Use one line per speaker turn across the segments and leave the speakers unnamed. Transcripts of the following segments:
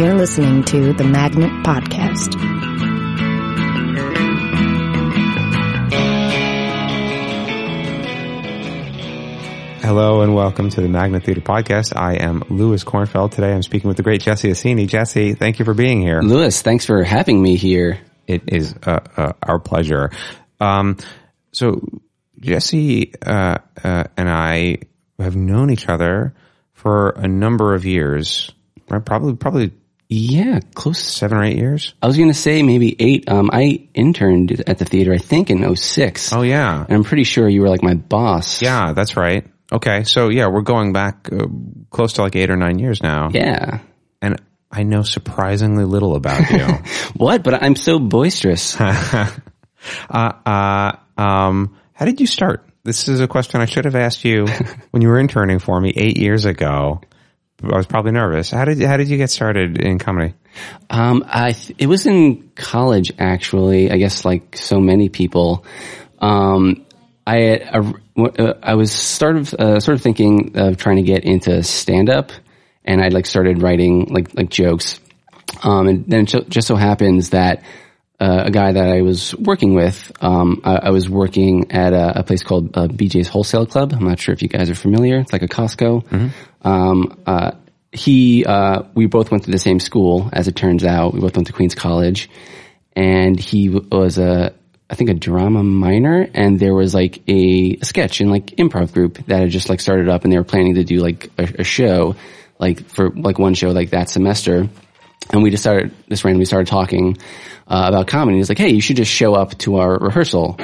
You're listening to the Magnet Podcast.
Hello and welcome to the Magnet Theater Podcast. I am Lewis Kornfeld. Today I'm speaking with the great Jesse Assini. Jesse, thank you for being here.
Lewis, thanks for having me here.
It is uh, uh, our pleasure. Um, so Jesse uh, uh and I have known each other for a number of years, right? Probably, probably
Yeah, close.
seven or eight years.
I was going to say maybe eight. Um, I interned at the theater, I think in 06.
Oh yeah,
And I'm pretty sure you were like my boss.
yeah, that's right. Okay, so yeah, we're going back uh, close to like eight or nine years now,
Yeah.
and I know surprisingly little about you.
What? But I'm so boisterous.
uh, uh, um, how did you start? This is a question I should have asked you when you were interning for me eight years ago. I was probably nervous. How did how did you get started in comedy?
Um, I, th- it was in college actually. I guess like so many people. Um, I, uh, uh, I was sort of, uh, sort of thinking of trying to get into stand up and I like started writing like, like jokes. Um, and then it just so happens that, uh, a guy that I was working with, um, I, I was working at a, a place called uh, BJ's Wholesale Club. I'm not sure if you guys are familiar. It's like a Costco. Um, uh, he, uh, we both went to the same school, as it turns out. We both went to Queens College, and he was a, I think a drama minor, and there was like a, a sketch and like improv group that had just like started up, and they were planning to do like a, a show, like for like one show like that semester and we just started just randomly started talking uh, about comedy. He's like, "Hey, you should just show up to our rehearsal."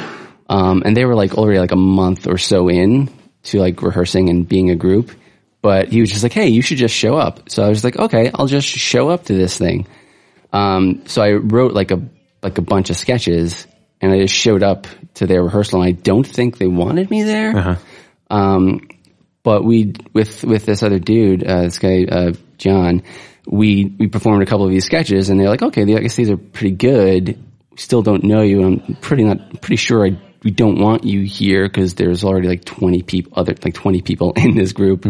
Um, and they were like already like a month or so in to like rehearsing and being a group, but he was just like, "Hey, you should just show up." So I was like, "Okay, I'll just show up to this thing." Um, so I wrote like a like a bunch of sketches, and I just showed up to their rehearsal. And I don't think they wanted me there. Um, but we with with this other dude, uh, this guy uh, John, we we performed a couple of these sketches, and they're like, okay, I guess these are pretty good. We still don't know you, and I'm pretty not pretty sure I we don't want you here because there's already like 20 people, other like 20 people in this group.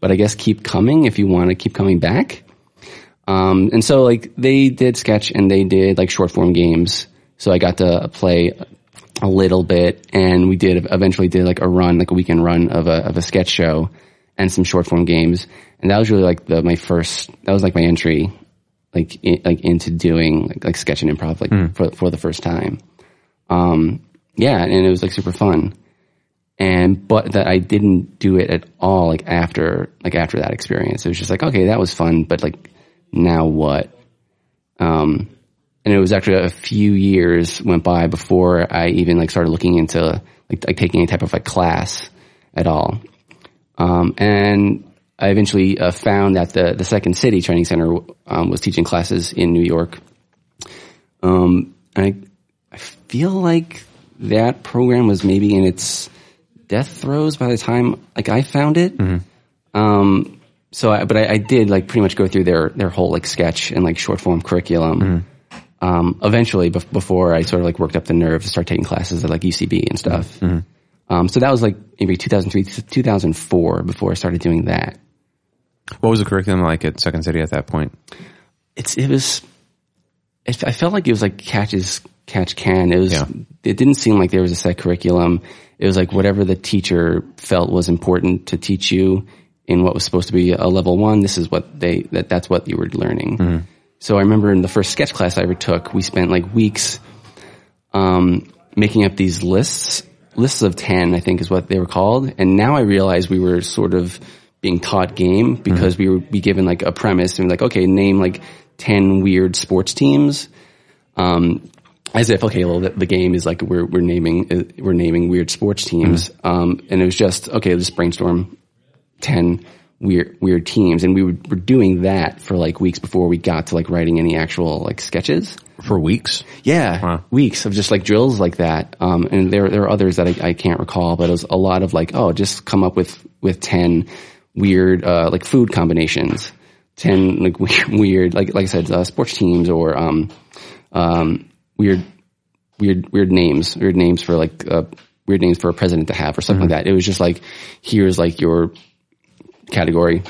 But I guess keep coming if you want to keep coming back. Um, and so like they did sketch and they did like short form games. So I got to play a little bit and we did eventually did like a run, like a weekend run of a, of a sketch show and some short form games. And that was really like the, my first, that was like my entry, like, in, like into doing like, like sketch and improv, like for, for the first time. Um, yeah, and it was like super fun. And, but that I didn't do it at all, like after, like after that experience. It was just like, okay, that was fun, but like, now what? Um, and it was actually a few years went by before I even like started looking into like, like taking any type of like class at all. Um, and I eventually uh, found that the the Second City Training Center um, was teaching classes in New York. Um, and I I feel like that program was maybe in its death throes by the time like I found it. Um, so, I, but I, I did like pretty much go through their their whole like sketch and like short form curriculum. Um, eventually, bef- before I sort of like worked up the nerve to start taking classes at like UCB and stuff. Um, so that was like maybe 2003, 2004 before I started doing that.
What was the curriculum like at Second City at that point?
It's it was. It, I felt like it was like catch as catch can. It was.
Yeah.
It didn't seem like there was a set curriculum. It was like whatever the teacher felt was important to teach you in what was supposed to be a level one. This is what they that that's what you were learning. So I remember in the first sketch class I ever took, we spent like weeks um, making up these lists. Lists of ten, I think, is what they were called. And now I realize we were sort of being taught game because we would be given like a premise and like, okay, name like ten weird sports teams. Um, as if okay, well, the, the game is like we're we're naming uh, we're naming weird sports teams, um, and it was just okay. Let's brainstorm ten weird weird teams, and we were, were doing that for like weeks before we got to like writing any actual like sketches.
For weeks?
Yeah,
Wow.
weeks of just like drills like that. Um, and there there are others that I, I can't recall, but it was a lot of like, oh, just come up with with ten weird uh, like food combinations, ten like weird, weird like like I said, uh, sports teams or um, um, weird weird weird names, weird names for like uh, weird names for a president to have or something like that. It was just like here's like your category.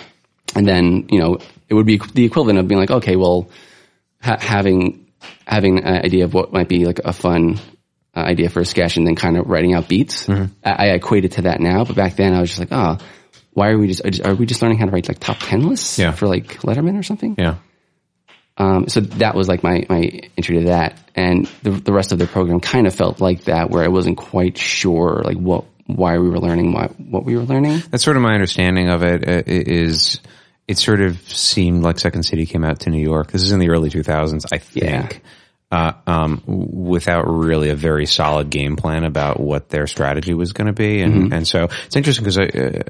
and then you know it would be the equivalent of being like, okay, well, ha- having having an idea of what might be like a fun uh, idea for a sketch, and then kind of writing out beats. I, I equate it to that now, but back then I was just like, oh, why are we just are we just learning how to write like top ten lists
Yeah.
for like Letterman or something?
Yeah.
Um, so that was like my, my entry to that. And the, the rest of the program kind of felt like that where I wasn't quite sure like what, why we were learning what, what we were learning.
That's sort of my understanding of it. uh, Is it sort of seemed like Second City came out to New York. This is in the early 2000s, I
Yeah.
think. Uh, um, without really a very solid game plan about what their strategy was going to be, and and so it's interesting because I uh,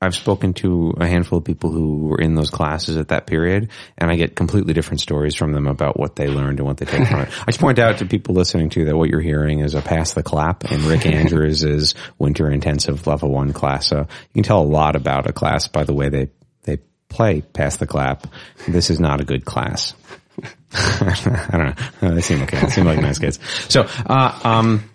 I've spoken to a handful of people who were in those classes at that period, and I get completely different stories from them about what they learned and what they take from it. I just point out to people listening to that what you're hearing is a pass the clap, and Rick Andrews is winter intensive level one class. So you can tell a lot about a class by the way they they play pass the clap. This is not a good class. I don't know. They seem okay. They seem like nice kids. So, uh, um,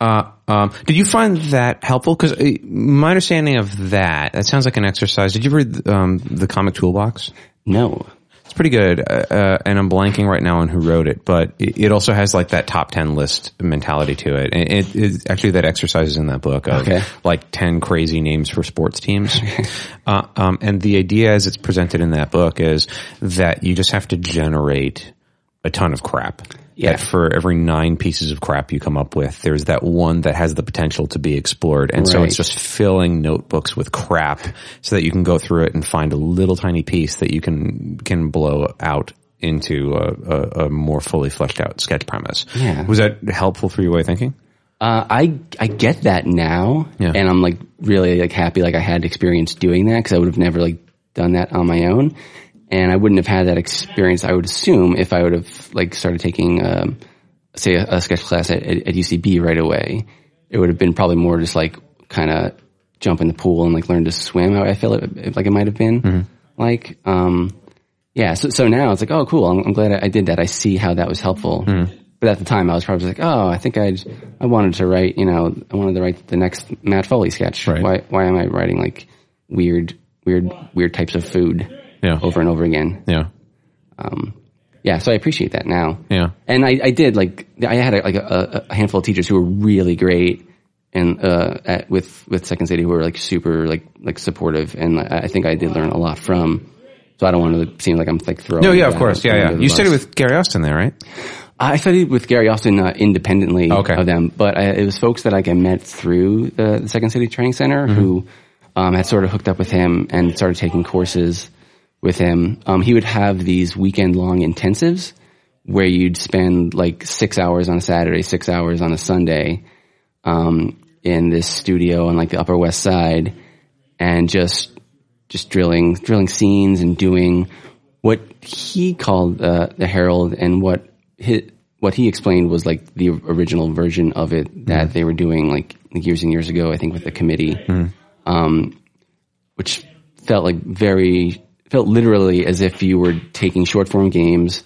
uh, um, did you find that helpful? Because uh, my understanding of that, that sounds like an exercise. Did you read um, the comic toolbox?
No.
It's pretty good, uh, uh, and I'm blanking right now on who wrote it, but it, it also has like that top ten list mentality to it. And it, it actually that exercise is in that book of
Okay.
like ten crazy names for sports teams. uh, um, and the idea, as it's presented in that book, is that you just have to generate a ton of crap.
Yeah.
That for every nine pieces of crap you come up with, there's that one that has the potential to be explored. And so it's just filling notebooks with crap so that you can go through it and find a little tiny piece that you can, can blow out into a, a, a more fully fleshed out sketch premise.
Yeah.
Was that helpful for your way of thinking?
Uh, I, I get that now.
Yeah.
And I'm like really like happy like I had experience doing that because I would have never like done that on my own. And I wouldn't have had that experience, I would assume, if I would have like started taking, um, say a, a sketch class at, at, UCB right away. It would have been probably more just like kind of jump in the pool and like learn to swim. I feel it, like it might have been like, um, yeah. So, so now it's like, oh, cool. I'm, I'm glad I, I did that. I see how that was helpful. But at the time, I was probably like, oh, I think I, I wanted to write, you know, I wanted to write the next Matt Foley sketch.
Right.
Why, why am I writing like weird, weird, weird types of food
Yeah.
over and over again?
Yeah.
Yeah. So I appreciate that now.
Yeah.
And I, I did like I had a, like a, a handful of teachers who were really great and uh, at, with with Second City who were like super like like supportive and I, I think I did learn a lot from. So I don't want to seem like I'm like throwing.
No, yeah, of course. Yeah, yeah. You
bus.
studied with Gary Austin there, right?
I studied with Gary Austin uh, independently
Okay.
of them, but I, it was folks that like, I met through the, the Second City Training Center
Mm-hmm.
who um, had sort of hooked up with him and started taking courses with him. Um, he would have these weekend long intensives where you'd spend like six hours on a Saturday, six hours on a Sunday um, in this studio on like the Upper West Side, and just just drilling drilling scenes and doing what he called uh, the Harold and what he, what he explained was like the original version of it that they were doing like years and years ago. I think with the committee, um, which felt like very felt literally as if you were taking short form games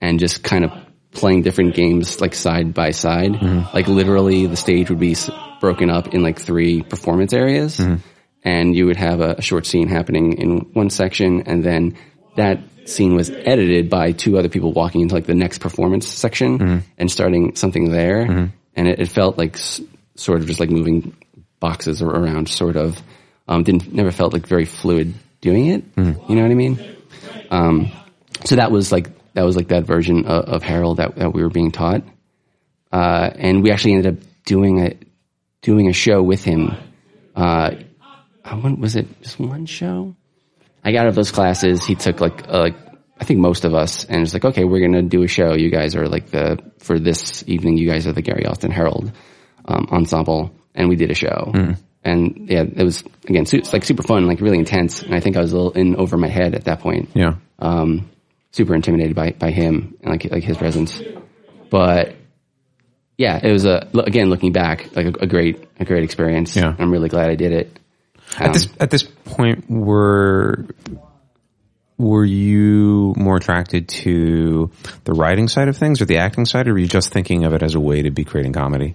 and just kind of playing different games like side by side. Mm-hmm. Like literally, the stage would be broken up in like three performance areas, mm-hmm. and you would have a, a short scene happening in one section, and then that scene was edited by two other people walking into like the next performance section mm-hmm. and starting something there, and it, it felt like s- sort of just like moving boxes around, sort of. Um, didn't never felt like very fluid doing it. You know what I mean? Um, so that was like that was like that version of, of Harold that, that we were being taught, uh, and we actually ended up doing a doing a show with him. Uh, was it? Just one show? I got out of those classes. He took like uh, like I think most of us, and it's like, okay, we're gonna do a show. You guys are like the for this evening. You guys are the Gary Austin Harold um, ensemble, and we did a show. And yeah, it was again, su- it's like super fun, like really intense. And I think I was a little in over my head at that point
Yeah.
um, super intimidated by, by him and like, like his presence. But yeah, it was a, again, looking back, like a, a great, a great experience.
Yeah.
I'm really glad I did it.
At this at this point, were were you more attracted to the writing side of things or the acting side, or were you just thinking of it as a way to be creating comedy?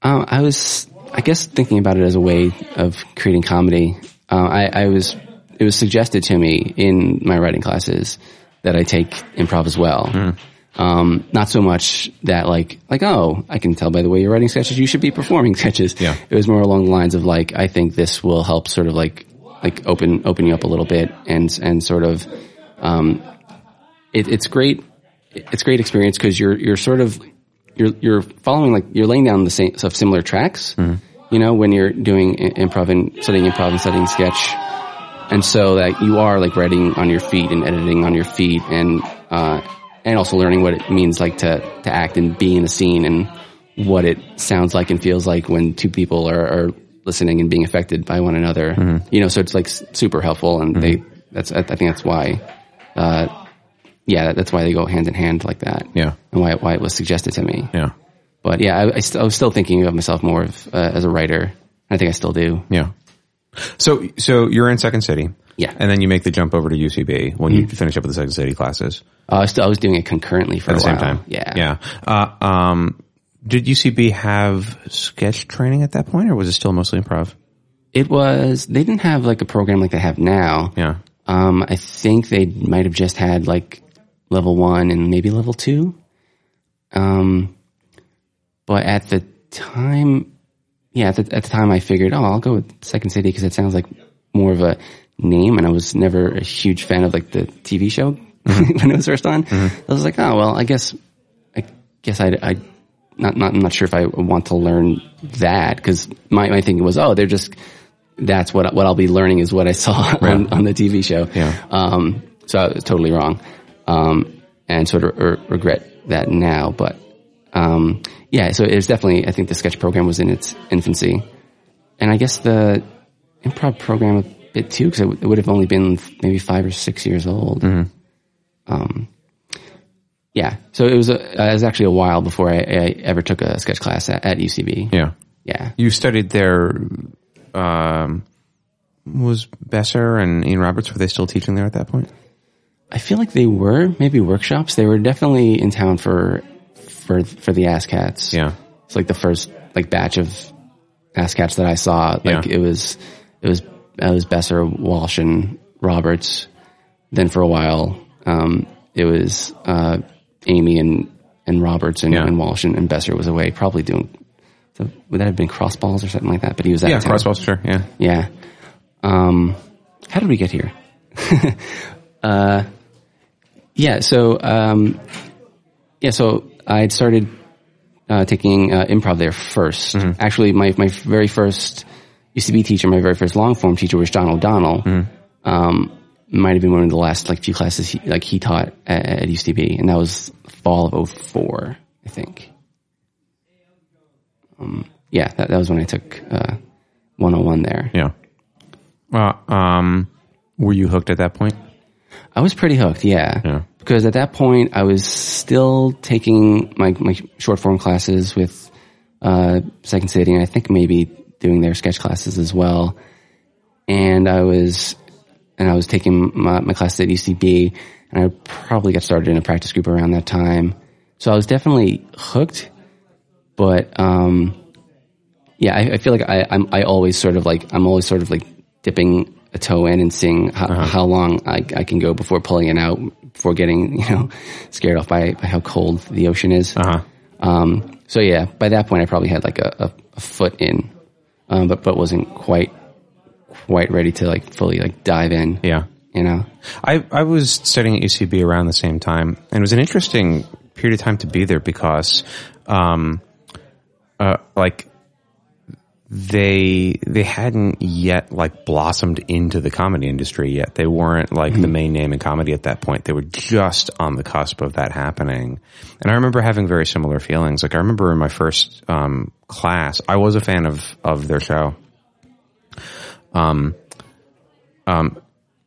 Um, I was, I guess, thinking about it as a way of creating comedy. Uh, I, I was it was suggested to me in my writing classes that I take improv as well. Um, not so much that like, like, oh, I can tell by the way you're writing sketches, you should be performing sketches.
Yeah.
It was more along the lines of like, I think this will help sort of like, like open, open you up a little bit and, and sort of, um, it, it's great. It's great experience because you're, you're sort of, you're, you're following like, you're laying down the same, of similar tracks, you know, when you're doing improv and studying improv and studying sketch. And so that you are like writing on your feet and editing on your feet and, uh, and also learning what it means like to, to act and be in a scene and what it sounds like and feels like when two people are, are listening and being affected by one another. You know, so it's like super helpful and they, that's, I I think that's why, uh, yeah, that's why they go hand in hand like that.
Yeah.
And why, why it was suggested to me.
Yeah.
But yeah, I, I, st- I was still thinking of myself more of, uh, as a writer. I think I still do.
Yeah. So, so you're in Second City.
Yeah.
And then you make the jump over to UCB when you finish up with the Second City classes
Uh, I was still, I was doing it concurrently for
at the same time.
Yeah.
Yeah. Uh, um, did UCB have sketch training at that point or was it still mostly improv?
It was, they didn't have like a program like they have now.
Yeah.
Um, I think they might have just had like level one and maybe level two. Um, but at the time, yeah, at the, at the time I figured, oh, I'll go with Second City because it sounds like more of a name and I was never a huge fan of like the TV show when it was first on. I was like, oh, well, I guess, I guess I, I, not, not, I'm not sure if I want to learn that because my, my thinking was, oh, they're just, that's what, what I'll be learning is what I saw on, on the TV show.
Yeah.
Um, so I was totally wrong. Um, and sort of re- regret that now, but, um, yeah, so it was definitely, I think the sketch program was in its infancy. And I guess the improv program a bit too, because it, w- it would have only been maybe five or six years old. Um, yeah, so it was, a, it was actually a while before I, I ever took a sketch class at, at UCB.
Yeah.
Yeah.
You studied there, um, was Besser and Ian Roberts, were they still teaching there at that point?
I feel like they were maybe workshops. They were definitely in town for for for the Ass Cats.
Yeah.
it's like the first like batch of Ass Cats that I saw. Like
Yeah.
it was it was it was Besser, Walsh, and Roberts. Then for a while, um, it was uh, Amy and and Roberts and,
Yeah.
and Walsh and, and Besser was away, probably doing. So would that have been Crossballs or something like that? But he was out
Yeah, Crossballs, sure, yeah.
Yeah. Um, how did we get here? uh, yeah. So, um, yeah. So I'd started uh, taking uh, improv there 1st Actually, my my very first UCB teacher, my very first long form teacher was John O'Donnell. Um, might have been one of the last like few classes he, like he taught at, at UCB, and that was fall of 04, I think. Um, yeah, that, that was when I took uh, 101 there.
Yeah. Well, um, were you hooked at that point?
I was pretty hooked, yeah.
Yeah.
Because at that point, I was still taking my, my short form classes with uh, Second City, and I think maybe doing their sketch classes as well. And I was, and I was taking my, my classes at UCB, and I probably got started in a practice group around that time. So I was definitely hooked, but um, yeah, I, I feel like I, I'm I always sort of like I'm always sort of like dipping a toe in and seeing how, how long I, I can go before pulling it out, before getting you know scared off by, by how cold the ocean is.
Uh-huh.
Um, so yeah, by that point I probably had like a, a, a foot in, um, but but wasn't quite quite ready to like fully like dive in.
Yeah.
You know,
I, I was studying at UCB around the same time, and it was an interesting period of time to be there because, um, uh, like they they hadn't yet like blossomed into the comedy industry yet. They weren't like the main name in comedy at that point. They were just on the cusp of that happening. And I remember having very similar feelings. Like I remember in my first um, class, I was a fan of of their show. Um, um,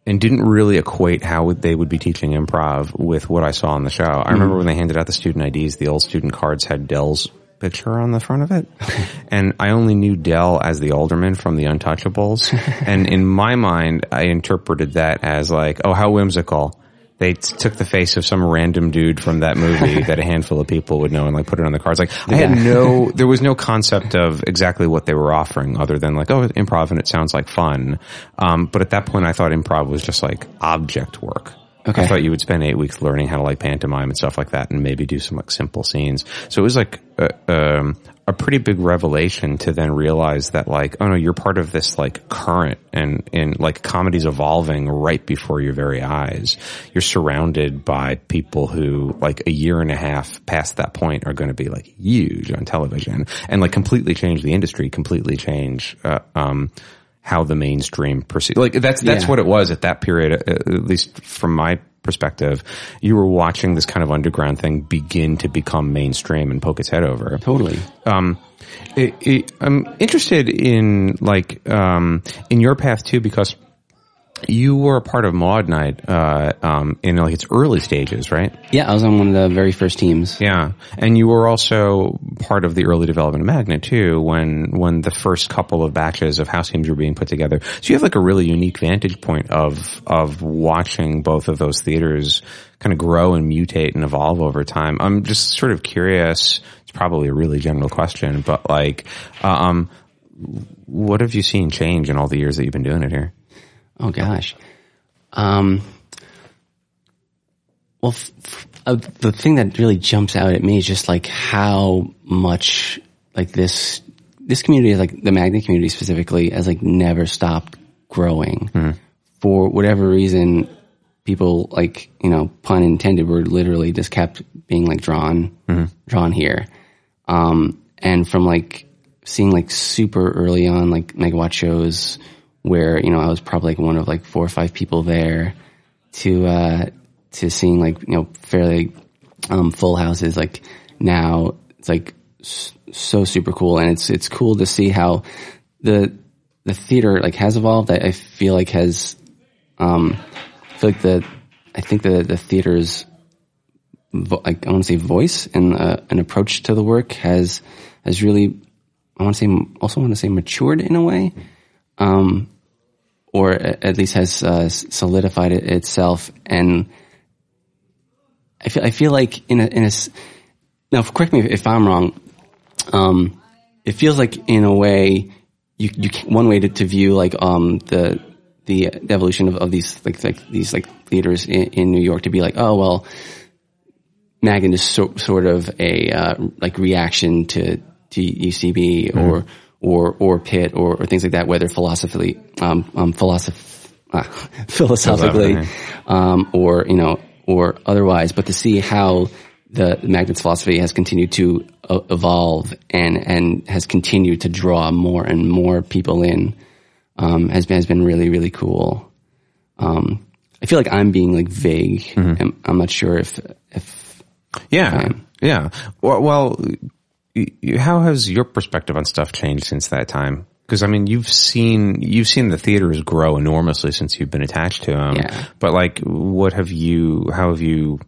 and didn't really equate how they would be teaching improv with what I saw on the show. I remember when they handed out the student IDs, the old student cards had Del's picture on the front of it. and I only knew Del as the alderman from the Untouchables. and in my mind, I interpreted that as like, oh, how whimsical. they t- took the face of some random dude from that movie that a handful of people would know and like put it on the cards. Like I had no, there was no concept of exactly what they were offering other than like, oh, improv and it sounds like fun. Um, but at that point I thought improv was just like object work.
Okay.
I thought you would spend eight weeks learning how to like pantomime and stuff like that and maybe do some like simple scenes. So it was like a, um, a pretty big revelation to then realize that like, oh no, you're part of this like current and, and like comedy's evolving right before your very eyes. You're surrounded by people who like a year and a half past that point are going to be like huge on television and like completely change the industry, completely change, uh, um, how the mainstream perceive. Like that's that's
Yeah.
what it was at that period, uh, at least from my perspective. You were watching this kind of underground thing begin to become mainstream and poke its head over.
Totally.
Um, it, it, I'm interested in like um, in your path too because you were a part of Maude Night uh, um, in like its early stages, right?
Yeah, I was on one of the very first teams.
Yeah, and you were also part of the early development of Magnet too, when when the first couple of batches of house teams were being put together. So you have like a really unique vantage point of of watching both of those theaters kind of grow and mutate and evolve over time. I'm just sort of curious. It's probably a really general question, but like, uh, um, what have you seen change in all the years that you've been doing it here?
Oh gosh. Um, well, f- f- uh, the thing that really jumps out at me is just like how much like this this community, like the magnet community specifically, has like never stopped growing. For whatever reason, people like you know, pun intended, were literally just kept being like drawn drawn here. Um, and from like seeing like super early on like megawatt shows where you know I was probably like one of like four or five people there to uh to seeing like you know fairly um full houses like now it's like so super cool. And it's it's cool to see how the the theater like has evolved. I, I feel like has um I feel like the I think the the theater's vo- like I want to say voice and uh, an approach to the work has has really I want to say also want to say matured in a way, um, or at least has uh, solidified it itself. And I feel I feel like in a in a now correct me if, I'm wrong. Um, it feels like in a way you you one way to, to view like um the the evolution of, of these like like these like theaters in, in New York to be like oh well Magnet is so, sort of a uh, like reaction to to UCB or or or PIT or, or things like that, whether philosophically um, um philosoph- uh, philosophically um, or you know or otherwise, but to see how the Magnet's philosophy has continued to uh, evolve and and has continued to draw more and more people in um, has been has been really really cool. Um, I feel like I'm being like vague. I'm, I'm not sure if if
Yeah, yeah. Well, well, how has your perspective on stuff changed since that time? Because I mean, you've seen you've seen the theaters grow enormously since you've been attached to them.
Yeah.
But like, what have you? How have you?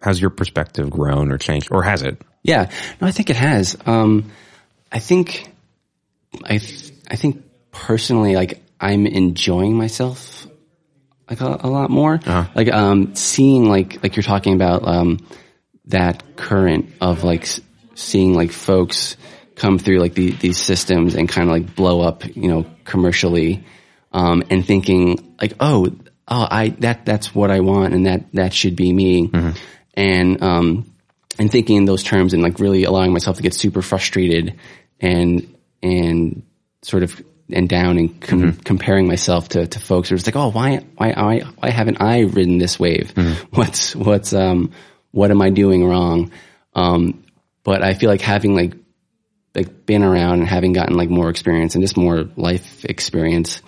How's your perspective grown or changed, or has it?
Yeah, no, I think it has. Um, I think, I, th- I think personally, like I'm enjoying myself like a, a lot more. Like um, seeing like like you're talking about um, that current of like seeing like folks come through like the, these systems and kind of like blow up, you know, commercially, um, and thinking like, oh, oh, I that that's what I want, and that that should be me, and um, and thinking in those terms and like really allowing myself to get super frustrated and and sort of and down and com- comparing myself to, to folks who are just like, oh, why, why, why, why haven't I ridden this wave? What's, what's, um, what am I doing wrong? Um, but I feel like having like, like been around and having gotten like more experience and just more life experience,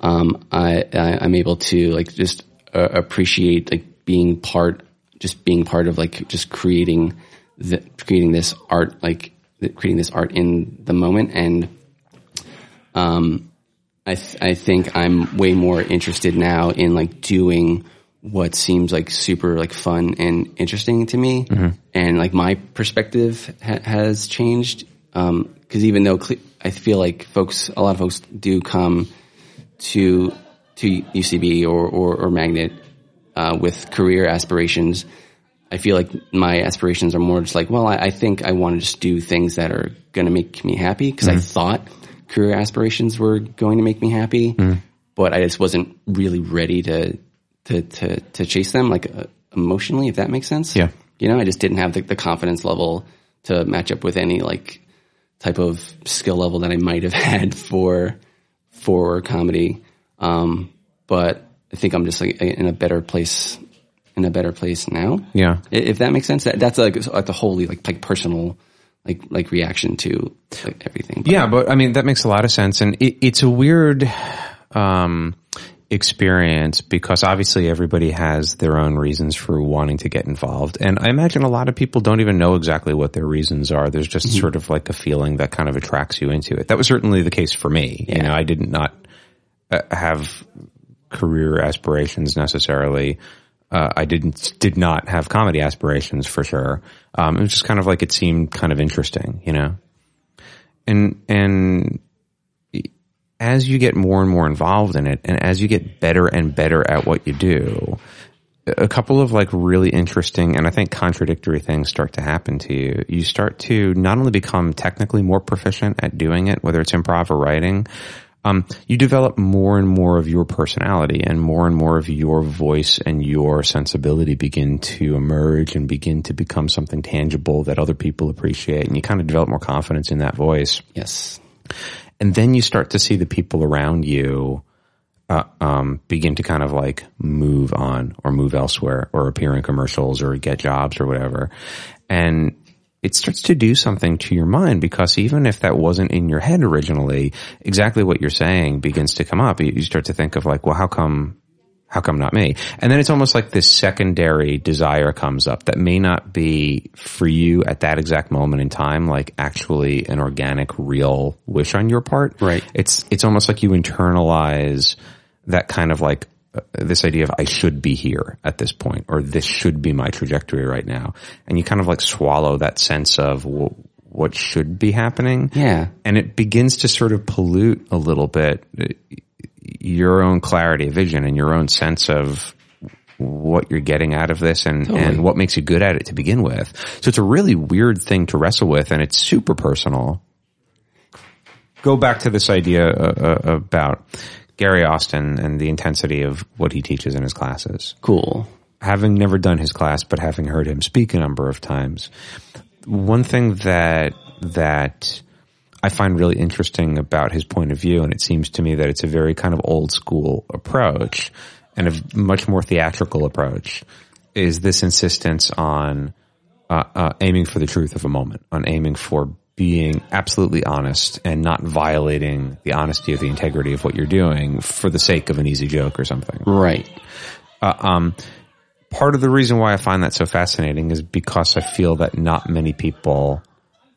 um, I, I I'm able to like just uh, appreciate like being part, just being part of like just creating the creating this art, like creating this art in the moment. And um, I th- I think I'm way more interested now in like doing what seems like super like fun and interesting to me, and like my perspective ha- has changed. Um, because even though cle- I feel like folks, a lot of folks do come to to UCB or or, or Magnet uh, with career aspirations, I feel like my aspirations are more just like, well, I, I think I want to just do things that are going to make me happy because I thought career aspirations were going to make me happy, but I just wasn't really ready to to to, to chase them like uh, emotionally, if that makes sense.
Yeah.
you know, I just didn't have the, the confidence level to match up with any like type of skill level that I might have had for for comedy. Um, but I think I'm just like in a better place in a better place now.
Yeah.
If that makes sense, that, that's like, like a wholly like like personal like like reaction to like everything. But
Yeah, but I mean that makes a lot of sense, and it, it's a weird um, experience because obviously everybody has their own reasons for wanting to get involved, and I imagine a lot of people don't even know exactly what their reasons are. There's just sort of like a feeling that kind of attracts you into it. That was certainly the case for me. You know, I did not uh, have career aspirations necessarily. Uh, I didn't did not have comedy aspirations for sure. Um, it was just kind of like it seemed kind of interesting, you know. And and as you get more and more involved in it, and as you get better and better at what you do, a couple of like really interesting and I think contradictory things start to happen to you. You start to not only become technically more proficient at doing it, whether it's improv or writing, um, you develop more and more of your personality and more and more of your voice and your sensibility begin to emerge and begin to become something tangible that other people appreciate. And you kind of develop more confidence in that voice.
yes,
And then you start to see the people around you uh, um, begin to kind of like move on or move elsewhere or appear in commercials or get jobs or whatever. And it starts to do something to your mind because even if that wasn't in your head originally, exactly what you're saying begins to come up. You, you start to think of like, well, how come how come not me? And then it's almost like this secondary desire comes up that may not be for you at that exact moment in time, like actually an organic, real wish on your part.
Right.
It's, it's almost like you internalize that kind of like uh, this idea of I should be here at this point, or this should be my trajectory right now. And you kind of like swallow that sense of w- what should be happening
yeah,
and it begins to sort of pollute a little bit uh, your own clarity of vision and your own sense of what you're getting out of this and, and what makes you good at it to begin with. So it's a really weird thing to wrestle with and it's super personal. Go back to this idea uh, uh, about Gary Austin and the intensity of what he teaches in his classes
cool.
having never done his class, but having heard him speak a number of times, one thing that that I find really interesting about his point of view, and it seems to me that it's a very kind of old school approach and a much more theatrical approach, is this insistence on uh, uh, aiming for the truth of a moment, on aiming for being absolutely honest and not violating the honesty of the integrity of what you're doing for the sake of an easy joke or something
Right. Um.
part of the reason why I find that so fascinating is because I feel that not many people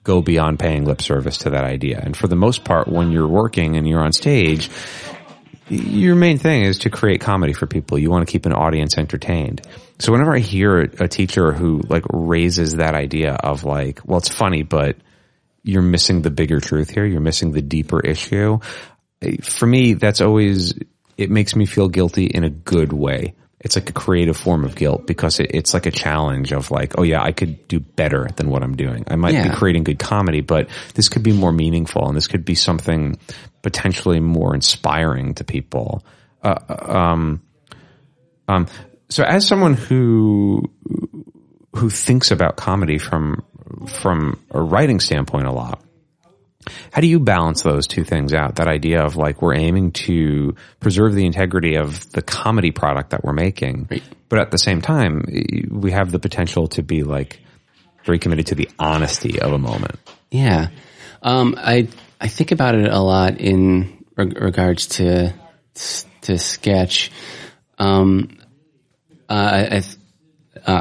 go beyond paying lip service to that idea. And for the most part, when you're working and you're on stage, your main thing is to create comedy for people. You want to keep an audience entertained. So whenever I hear a teacher who like raises that idea of like, well, it's funny, but you're missing the bigger truth here. You're missing the deeper issue. For me, that's always, it makes me feel guilty in a good way. It's like a creative form of guilt because it, it's like a challenge of like, oh yeah, I could do better than what I'm doing. I might
Yeah.
be creating good comedy, but this could be more meaningful and this could be something potentially more inspiring to people. Uh, um, um, so as someone who, who thinks about comedy from, from a writing standpoint a lot, how do you balance those two things out? That idea of like we're aiming to preserve the integrity of the comedy product that we're making,
Right.
but at the same time, we have the potential to be like very committed to the honesty of a moment.
Yeah. Um, I I think about it a lot in reg- regards to to sketch. Um, uh, I I, uh,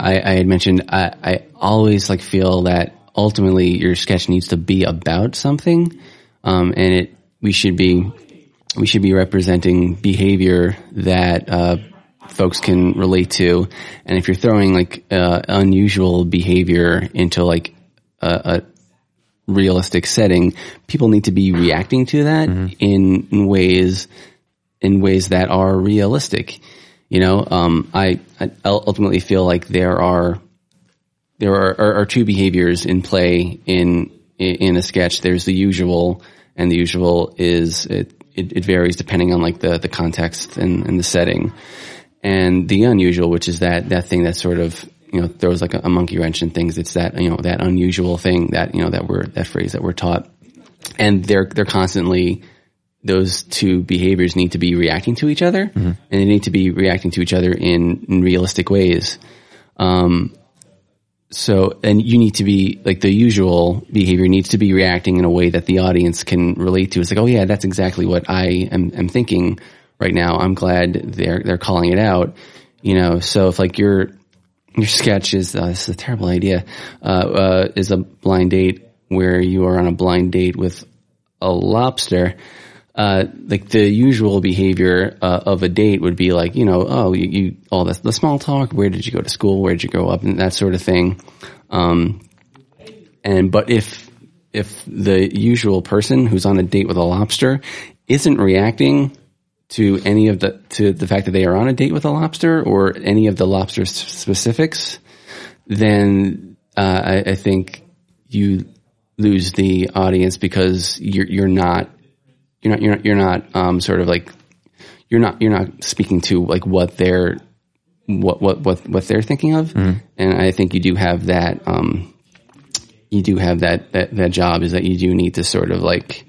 I I had mentioned I, I always like feel that ultimately your sketch needs to be about something, um, and it we should be we should be representing behavior that uh, folks can relate to. And if you're throwing like uh, unusual behavior into like a, a realistic setting, people need to be reacting to that in, in ways in ways that are realistic. You know, um, I, I ultimately feel like there are there are, are, are two behaviors in play in in a sketch. There's the usual, and the usual is it, it, it varies depending on like the the context and, and the setting, and the unusual, which is that that thing that sort of you know throws like a, a monkey wrench in things. It's that you know that unusual thing that you know that we're that phrase that we're taught, and they're they're constantly those two behaviors need to be reacting to each other, mm-hmm. and they need to be reacting to each other in, in realistic ways. Um, so, and you need to be like the usual behavior needs to be reacting in a way that the audience can relate to. It's like, oh yeah, that's exactly what I am, am thinking right now. I'm glad they're they're calling it out. You know, so if like your your sketch is uh, this is a terrible idea uh, uh, is a blind date where you are on a blind date with a lobster uh, like the usual behavior uh, of a date would be like, you know, oh, you, you all the, the small talk. Where did you go to school? Where did you grow up? And that sort of thing. Um, and but if if the usual person who's on a date with a lobster isn't reacting to any of the to the fact that they are on a date with a lobster or any of the lobster specifics, then uh, I, I think you lose the audience because you're you're not you're not, you're not, you're not, um, sort of like, you're not, you're not speaking to like what they're, what, what, what, what they're thinking of. Mm. And I think you do have that, um, you do have that, that, that job is that you do need to sort of like,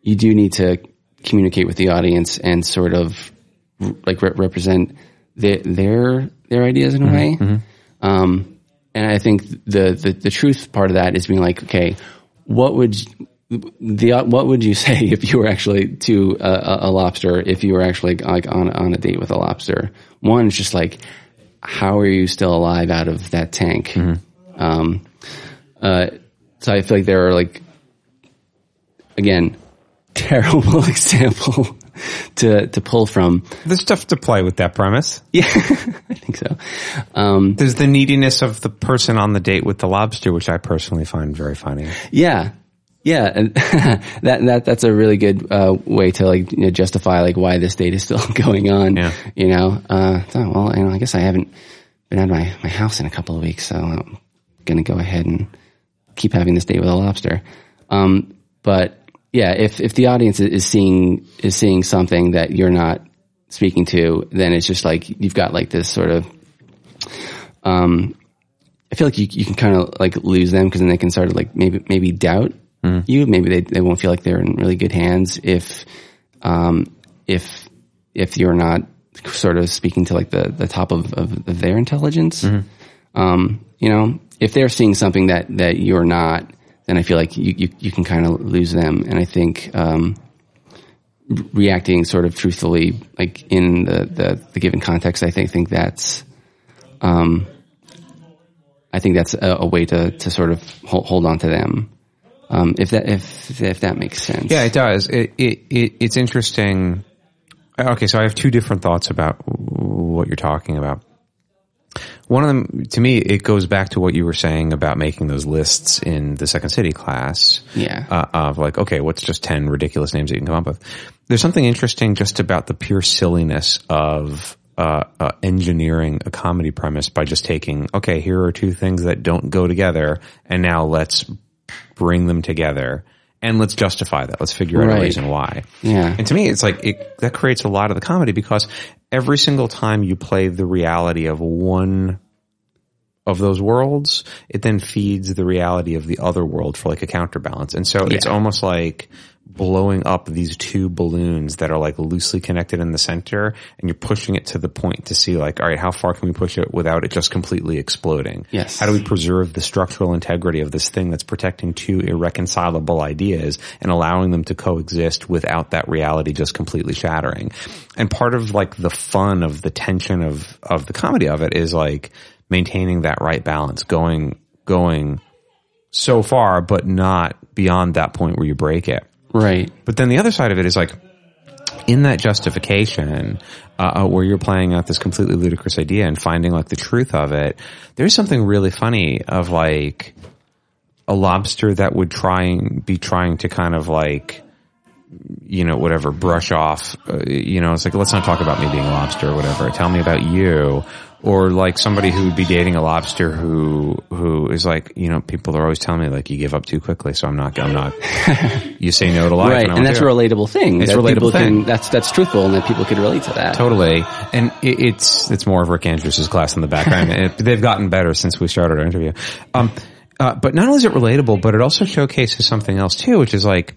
you do need to communicate with the audience and sort of like re- represent their, their, their ideas in a mm-hmm. way. Mm-hmm. Um, and I think the, the, the truth part of that is being like, okay, what would the what would you say if you were actually to a, a, lobster if you were actually like on on a date with a lobster? One is just like, how are you still alive out of that tank? Mm-hmm. Um, uh, so I feel like there are like, again, terrible example to to pull from.
There's stuff to play with that premise.
Yeah, I think so. Um,
There's the neediness of the person on the date with the lobster, which I personally find very funny.
Yeah, yeah, and that that that's a really good uh, way to like you know, justify like why this date is still going on.
Yeah.
You know, uh, so, well, you know, I guess I haven't been out of my, my house in a couple of weeks, so I'm gonna go ahead and keep having this date with a lobster. Um, but yeah, if if the audience is seeing is seeing something that you're not speaking to, then it's just like you've got like this sort of um, I feel like you, you can kind of like lose them because then they can start to like maybe maybe doubt mm. you. Maybe they, they won't feel like they're in really good hands if, um, if, if you're not sort of speaking to like the, the top of, of, of their intelligence. Mm-hmm. Um, you know, if they're seeing something that, that you're not, then I feel like you, you, you can kind of lose them. And I think, um, reacting sort of truthfully, like in the, the, the given context, I think, think that's, um, I think that's a, a, way to, to sort of hold, hold on to them. Um, if that if if that makes sense.
Yeah, it does. It, it, it it's interesting. Okay, so I have two different thoughts about what you're talking about. One of them, to me, it goes back to what you were saying about making those lists in the Second City class.
Yeah.
Uh, of like, okay, what's just 10 ridiculous names that you can come up with? There's something interesting just about the pure silliness of uh, uh, engineering a comedy premise by just taking, okay, here are two things that don't go together, and now let's bring them together and let's justify that. Let's figure out right. a reason why.
Yeah.
And to me, it's like it, that creates a lot of the comedy because every single time you play the reality of one of those worlds, it then feeds the reality of the other world for like a counterbalance. And so yeah. it's almost like blowing up these two balloons that are like loosely connected in the center and you're pushing it to the point to see like, all right, how far can we push it without it just completely exploding?
Yes.
How do we preserve the structural integrity of this thing that's protecting two irreconcilable ideas and allowing them to coexist without that reality just completely shattering? And part of like the fun of the tension of, of the comedy of it is like maintaining that right balance, going, going so far, but not beyond that point where you break it.
Right.
But then the other side of it is like, in that justification, uh, uh, where you're playing out this completely ludicrous idea and finding like the truth of it, there's something really funny of like a lobster that would try and be trying to kind of like you know, whatever, brush off, uh, you know, it's like, let's not talk about me being a lobster or whatever. Tell me about you. Or like somebody who would be dating a lobster who, who is like, you know, people are always telling me like, you give up too quickly. So I'm not, I'm not, you say no to life.
right,
I
and that's a relatable thing.
It's
that
relatable thing.
Can, that's that's truthful, and that people could relate to that.
Totally. And it, it's, it's more of Rick Andrews' class in the background. It- they've gotten better since we started our interview. Um, uh, but not only is it relatable, but it also showcases something else too, which is like,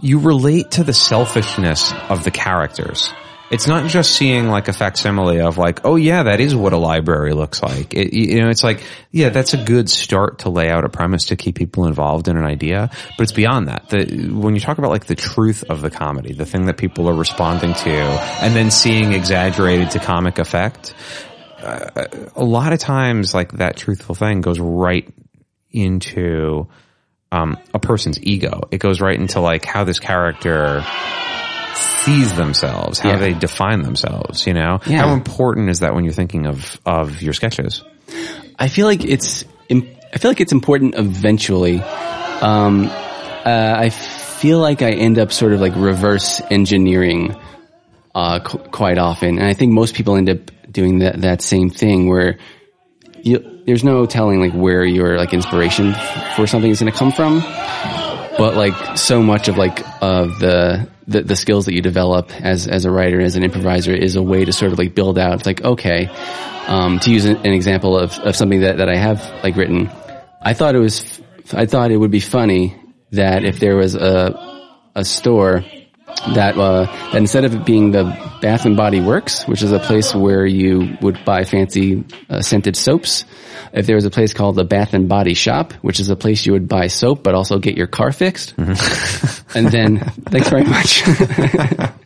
you relate to the selfishness of the characters. It's not just seeing like a facsimile of like, oh yeah, that is what a library looks like. It, you know, it's like, yeah, that's a good start to lay out a premise to keep people involved in an idea, but it's beyond that. The, when you talk about like the truth of the comedy, the thing that people are responding to, and then seeing exaggerated to comic effect, uh, a lot of times like that truthful thing goes right into um, a person's ego. It goes right into like how this character sees themselves, how
Yeah.
they define themselves. You know,
Yeah.
how important is that when you're thinking of of your sketches?
I feel like it's I feel like it's important eventually. Um, uh, I feel like I end up sort of like reverse engineering uh, qu- quite often, and I think most people end up doing that that same thing where you, there's no telling like where your like inspiration for something is going to come from, but like so much of like of the, the the skills that you develop as as a writer as an improviser is a way to sort of like build out it's like okay um, to use an, an example of, of something that, that I have like written I thought it was I thought it would be funny that if there was a a store that uh, that instead of it being the Bath and Body Works, which is a place where you would buy fancy uh, scented soaps, if there was a place called the Bath and Body Shop, which is a place you would buy soap but also get your car fixed, and then thanks very much.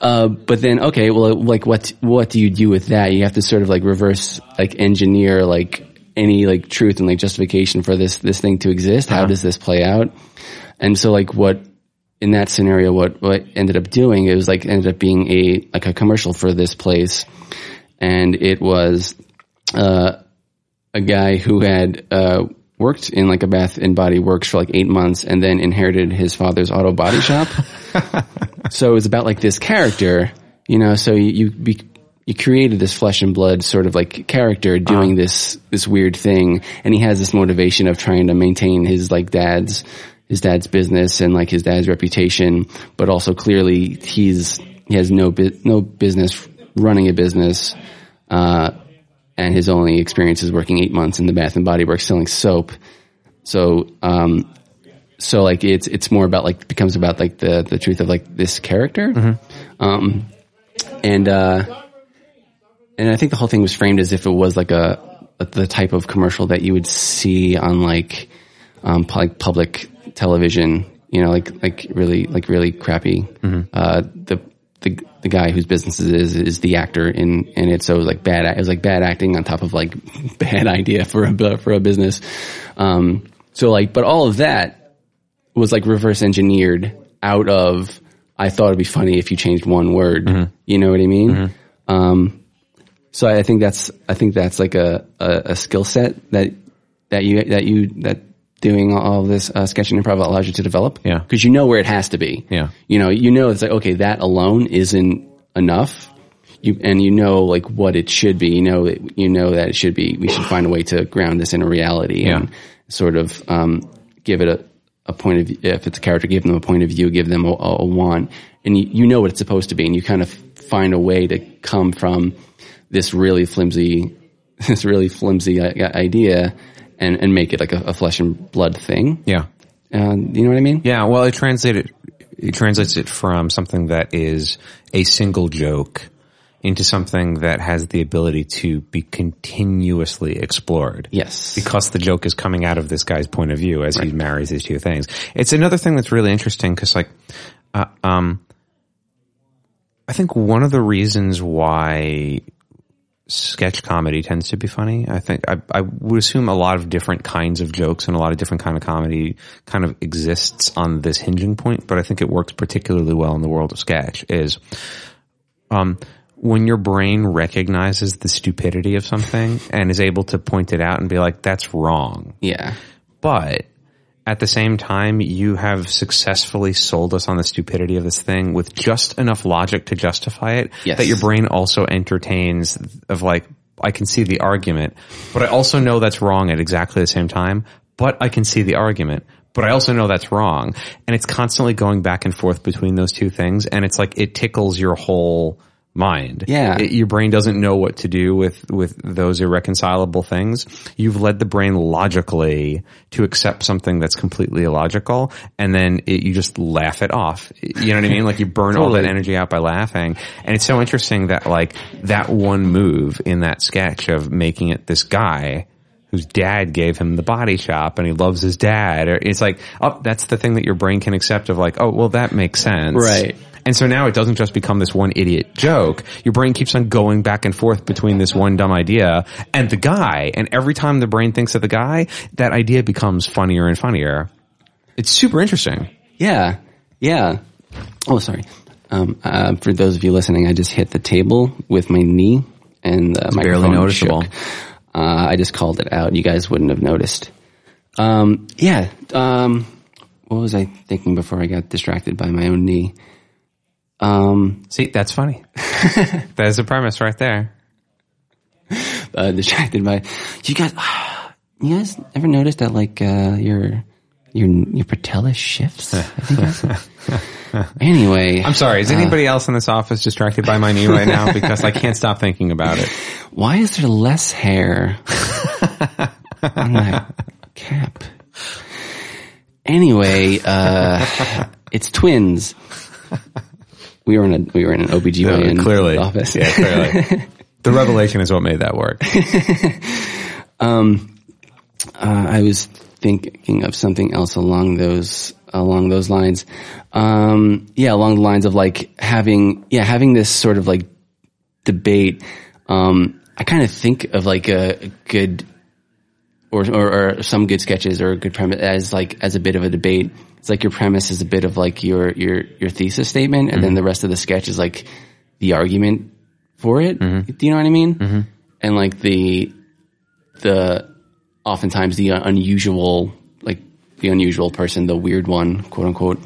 Uh, but then, okay, well, like, what, what do you do with that? You have to sort of like reverse, like, engineer, like, any, like, truth and, like, justification for this, this thing to exist. How does this play out? And so, like, what, in that scenario, what, what ended up doing, it was, like, ended up being a, like, a commercial for this place. And it was, uh, a guy who had, uh, worked in, like, a bath and body works for, like, eight months and then inherited his father's auto body shop. So it was about like this character, you know, so you, you, be, you created this flesh and blood sort of like character doing this, this weird thing. And he has this motivation of trying to maintain his like dad's, his dad's business and like his dad's reputation, but also clearly he's, he has no, bu- no business running a business. Uh, and his only experience is working eight months in the Bath and Body Works selling soap. So, um, so like it's it's more about like becomes about like the the truth of like this character um and uh and i think the whole thing was framed as if it was like a, the type of commercial that you would see on like um like public television you know like like really like really crappy. Uh the the the guy whose business it is is the actor in in it. So it was like bad it was like bad acting on top of like bad idea for a for a business. Um so like but all of that was like reverse engineered out of I thought it'd be funny if you changed one word. You know what I mean? Um, so I think that's I think that's like a a, a skill set that that you that you that doing all this uh, sketch and improv allows you to develop.
Yeah.
because you know where it has to be.
Yeah.
you know you know it's like okay that alone isn't enough. You, and you know like what it should be. You know it, you know that it should be. We should find a way to ground this in a reality
Yeah.
and sort of um, give it a, a point of view. If it's a character, give them a point of view, give them a, a, want, and you, you know what it's supposed to be, and you kind of find a way to come from this really flimsy, this really flimsy i- idea, and and make it like a, a flesh and blood thing.
Yeah.
Uh, you know what I mean?
Yeah, well, it translated it translates it from something that is a single joke into something that has the ability to be continuously explored.
Yes.
Because the joke is coming out of this guy's point of view as he marries these two things. It's another thing that's really interesting because like, uh, um, I think one of the reasons why sketch comedy tends to be funny. I think I, I would assume a lot of different kinds of jokes and a lot of different kind of comedy kind of exists on this hinging point, but I think it works particularly well in the world of sketch is, um, when your brain recognizes the stupidity of something and is able to point it out and be like, that's wrong.
Yeah.
But at the same time, you have successfully sold us on the stupidity of this thing with just enough logic to justify it
Yes.
that your brain also entertains of like, I can see the argument, but I also know that's wrong at exactly the same time, but I can see the argument. But I also know that's wrong. And it's constantly going back and forth between those two things. And it's like, it tickles your whole mind.
Yeah.
It- your brain doesn't know what to do with, with those irreconcilable things. You've led the brain logically to accept something that's completely illogical and then it, you just laugh it off. You know what I mean? Like you burn all that energy out by laughing. And it's so interesting that like that one move in that sketch of making it this guy whose dad gave him the body shop and he loves his dad. It's like, oh, that's the thing that your brain can accept of like, oh, well, that makes sense.
Right.
And so now it doesn't just become this one idiot joke. Your brain keeps on going back and forth between this one dumb idea and the guy. And every time the brain thinks of the guy, that idea becomes funnier and funnier. It's super interesting.
Yeah, yeah. Oh, sorry. Um, uh, for those of you listening, I just hit the table with my knee, and uh, my
barely noticeable.
Uh, I just called it out. You guys wouldn't have noticed. Um, yeah. Um, what was I thinking before I got distracted by my own knee? Um,
See, that's funny. that is a premise right there.
uh, distracted by you guys. You guys ever noticed that like uh, your your your patella shifts? I think that's- anyway,
I'm sorry. Is anybody else in this office distracted by my knee right now? Because I can't stop thinking about it.
Why is there less hair on that cap? Anyway, uh, it's twins. We were in a we were in an OBGYN
clearly.
office.
Yeah, clearly. the revelation is what made that work.
Uh, I was thinking of something else along those along those lines. Um, yeah, along the lines of like having yeah having this sort of like debate. Um, I kind of think of like a, a good or, or or some good sketches or a good premise as like as a bit of a debate. It's like your premise is a bit of like your your your thesis statement, and then mm-hmm. the rest of the sketch is like the argument for it. Mm-hmm. Do you know what I mean? Mm-hmm. And like the the oftentimes the unusual like the unusual person, the weird one, quote unquote,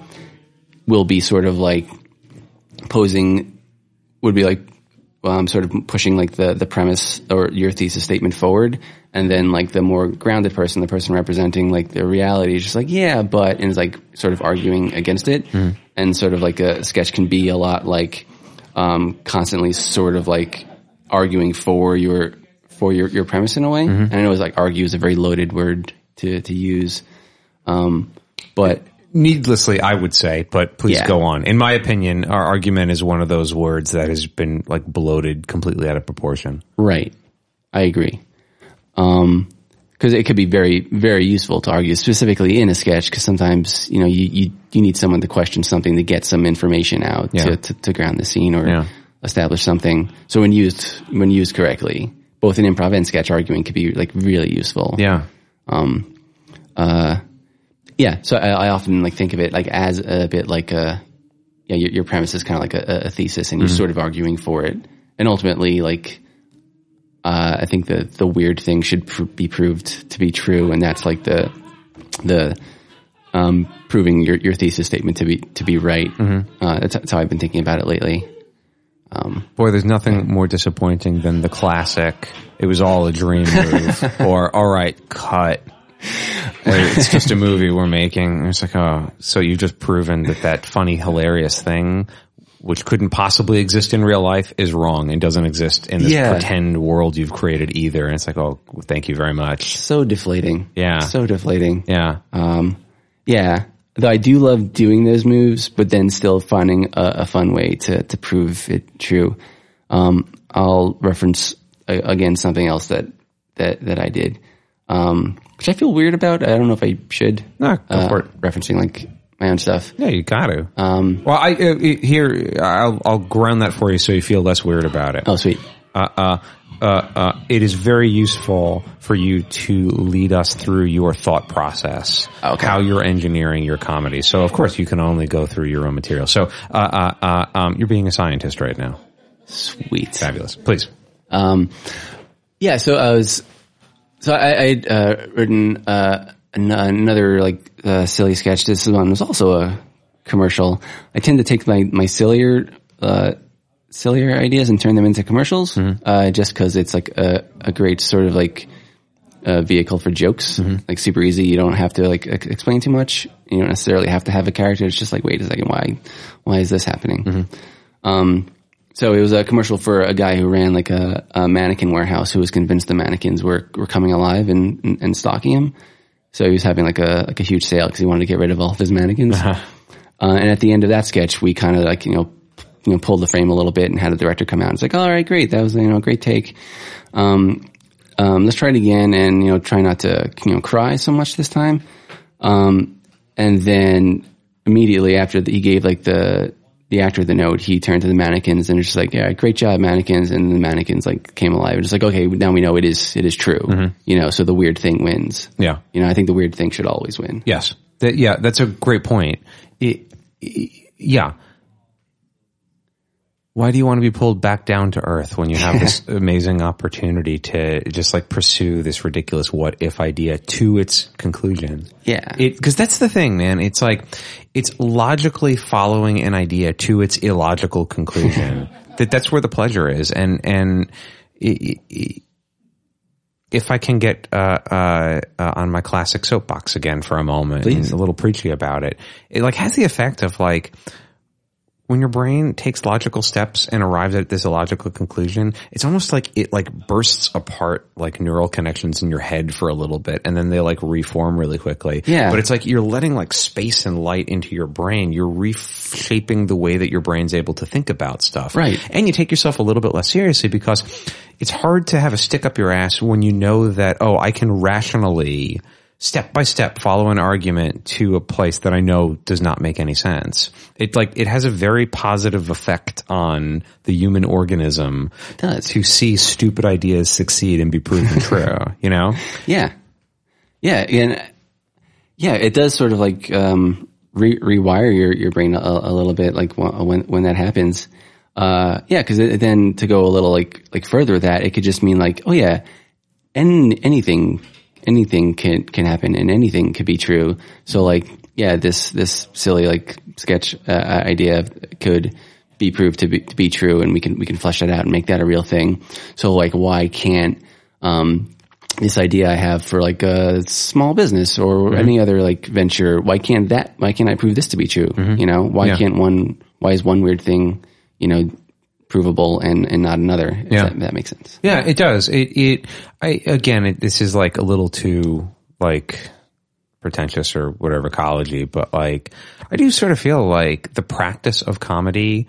will be sort of like posing would be like um, sort of pushing like the the premise or your thesis statement forward, and then like the more grounded person, the person representing like the reality, is just like yeah, but and is like sort of arguing against it, and sort of like a sketch can be a lot like um, constantly sort of like arguing for your for your your premise in a way. And I know it's like argue is a very loaded word to to use, um, but
Needlessly, I would say, but please
Yeah.
go on. In my opinion, our argument is one of those words that has been like bloated completely out of proportion.
Right. I agree. Um, cause it could be very, very useful to argue specifically in a sketch because sometimes, you know, you, you, you need someone to question something to get some information out
Yeah.
to, to, to ground the scene or
Yeah.
establish something. So when used, when used correctly, both in improv and sketch arguing could be like really useful.
Yeah.
Yeah. So I, I often like think of it like as a bit like a, yeah, your, your premise is kind of like a, a thesis and you're sort of arguing for it. And ultimately, like, uh, I think the, the weird thing should pr- be proved to be true. And that's like the, the, um, proving your, your thesis statement to be, to be right. Uh, that's, that's how I've been thinking about it lately.
Boy, there's nothing more disappointing than the classic, it was all a dream move, or all right, cut. Or it's just a movie we're making. It's like, oh, so you've just proven that that funny, hilarious thing, which couldn't possibly exist in real life, is wrong and doesn't exist in this
Yeah.
pretend world you've created either. And it's like, oh, thank you very much.
So deflating.
Yeah.
So deflating.
Yeah.
Um, yeah, though I do love doing those moves, but then still finding a, a fun way to, to prove it true. Um, I'll reference again something else that, that, that I did, um, which I feel weird about. I don't know if I should,
No, go
uh,
for it.
referencing like my own stuff.
Yeah, you got to. Um, well, I uh, here I'll I'll ground that for you so you feel less weird about it.
Oh, sweet.
uh, uh, uh, uh, it is very useful for you to lead us through your thought process,
Okay.
how you're engineering your comedy. So, of course, you can only go through your own material. So, uh, uh, uh, um, you're being a scientist right now.
Sweet.
Fabulous. Please.
Um, yeah, so I was, so I, I'd uh, written uh, an- another like uh, silly sketch. This one was also a commercial. I tend to take my my sillier uh, sillier ideas and turn them into commercials, uh, just because it's like a, a great sort of like uh, vehicle for jokes. Like super easy. You don't have to like ex- explain too much. You don't necessarily have to have a character. It's just like, wait a second, why why is this happening? Um, so it was a commercial for a guy who ran like a, a mannequin warehouse who was convinced the mannequins were, were coming alive and, and, and stalking him. So he was having like a like a huge sale because he wanted to get rid of all of his mannequins. Uh, and at the end of that sketch, we kind of like you know you know pulled the frame a little bit and had the director come out. It's like, all right, great, that was you know a great take. Um, um, let's try it again and you know try not to you know cry so much this time. Um, and then immediately after the, he gave like the the actor the note, he turned to the mannequins and was just like, "Yeah, great job, mannequins." And the mannequins like came alive. And just like, okay, now we know it is it is true. Mm-hmm. You know, so the weird thing wins.
Yeah.
You know, I think the weird thing should always win.
Yes. That, yeah, that's a great point. It, it- yeah. Why do you want to be pulled back down to earth when you have this amazing opportunity to just like pursue this ridiculous what if idea to its conclusion?
Yeah.
It, cause that's the thing, man. It's like, it's logically following an idea to its illogical conclusion. that that's where the pleasure is. And, and i i if I can get uh, uh, uh, on my classic soapbox again for a moment, and a little preachy about it, it like has the effect of like when your brain takes logical steps and arrives at this illogical conclusion, it's almost like it like bursts apart like neural connections in your head for a little bit and then they like reform really quickly.
Yeah.
But it's like you're letting like space and light into your brain. You're reshaping the way that your brain's able to think about stuff.
Right.
And you take yourself a little bit less seriously because it's hard to have a stick up your ass when you know that, oh, I can rationally step by step follow an argument to a place that I know does not make any sense. It like, it has a very positive effect on the human organism
does.
to see stupid ideas succeed and be proven true, you know?
Yeah. Yeah. And yeah, it does sort of like, um, re- rewire your, your brain a, a little bit, like when, when that happens. Uh, yeah, cause then to go a little like, like further that, it could just mean like, oh yeah, and anything, anything can, can happen and anything could be true. So like, yeah, this, this silly like sketch, uh, idea could be proved to be, to be true and we can, we can flesh that out and make that a real thing. So like, why can't, um, this idea I have for like a small business or any other like venture, why can't that, why can't I prove this to be true? You know, why
Yeah.
can't one, why is one weird thing, you know, provable and, and not another? If
Yeah.
That, that makes sense.
Yeah, it does. It, it, I, again, it, this is like a little too, like, pretentious or whatever ecology, but like, I do sort of feel like the practice of comedy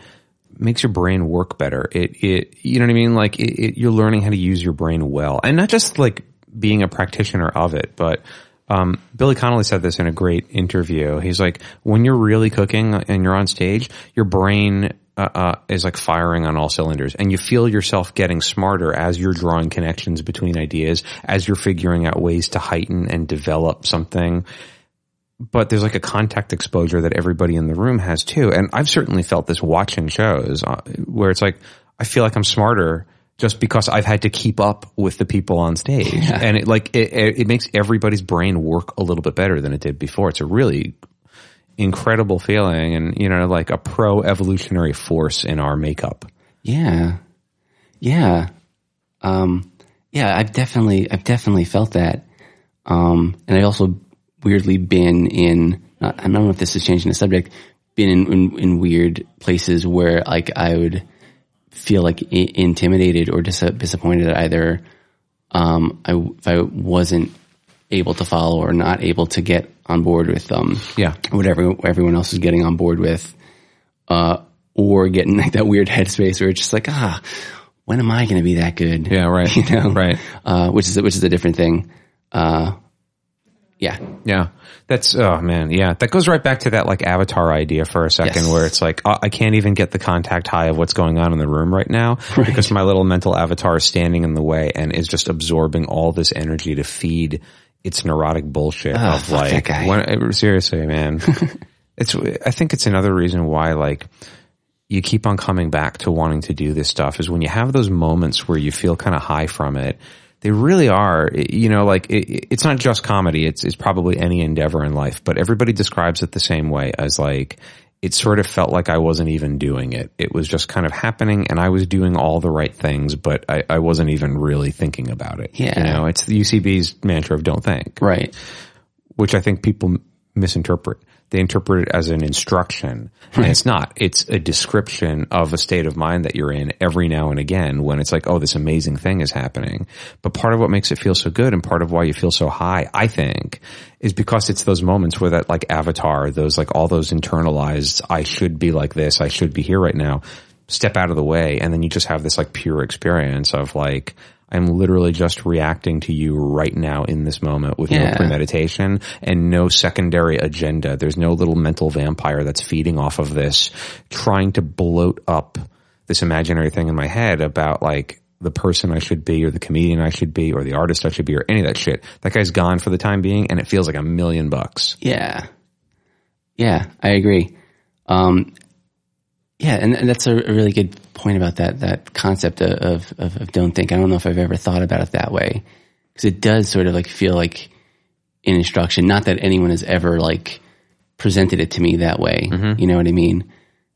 makes your brain work better. It, it, you know what I mean? Like, it, it, you're learning how to use your brain well. And not just like being a practitioner of it, but, um, Billy Connolly said this in a great interview. He's like, when you're really cooking and you're on stage, your brain uh, uh, is like firing on all cylinders, and you feel yourself getting smarter as you're drawing connections between ideas, as you're figuring out ways to heighten and develop something. But there's like a contact exposure that everybody in the room has too, and I've certainly felt this watching shows uh, where it's like I feel like I'm smarter just because I've had to keep up with the people on stage, and it like it, it makes everybody's brain work a little bit better than it did before. It's a really incredible feeling and you know like a pro evolutionary force in our makeup
Yeah. Yeah. Um, yeah, I've definitely, I've definitely felt that. Um, and I also weirdly been in, I don't know if this is changing the subject, been in, in, in weird places where like I would feel like I- intimidated or dis- disappointed either, um, I, if I wasn't able to follow or not able to get on board with, um,
Yeah.
whatever everyone else is getting on board with, uh, or getting like that weird headspace where it's just like, ah, when am I going to be that good?
yeah right
You know?
right
Uh, which is, which is a different thing. Uh, yeah.
yeah that's oh man yeah that goes right back to that like avatar idea for a second
Yes.
where it's like uh, i can't even get the contact high of what's going on in the room right now because my little mental avatar is standing in the way and is just absorbing all this energy to feed its neurotic bullshit oh,
of fuck that
like when, eh, seriously man it's i think it's another reason why like you keep on coming back to wanting to do this stuff is when you have those moments where you feel kind of high from it they really are. Eh, you know, like it, it's not just comedy. It's it's probably any endeavor in life, but everybody describes it the same way as like it sort of felt like I wasn't even doing it. It was just kind of happening and I was doing all the right things, but I, I wasn't even really thinking about it.
Yeah.
You know, it's the UCB's mantra of don't think,
Right.
which I think people misinterpret. They interpret it as an instruction and it's not. It's a description of a state of mind that you're in every now and again when it's like, oh, this amazing thing is happening. But part of what makes it feel so good and part of why you feel so high, I think, is because it's those moments where that like avatar, those like all those internalized, I should be like this, I should be here right now, step out of the way. And then you just have this like pure experience of like, I'm literally just reacting to you right now in this moment with no
Yeah.
premeditation and no secondary agenda. There's no little mental vampire that's feeding off of this, trying to bloat up this imaginary thing in my head about like the person I should be or the comedian I should be or the artist I should be or any of that shit. That guy's gone for the time being and it feels like a million bucks.
Yeah. Yeah, I agree. Um, yeah, and, and that's a, really good point about that that concept of, of of don't think. I don't know if I've ever thought about it that way because it does sort of like feel like an instruction. Not that anyone has ever like presented it to me that way.
Mm-hmm.
You know what I mean?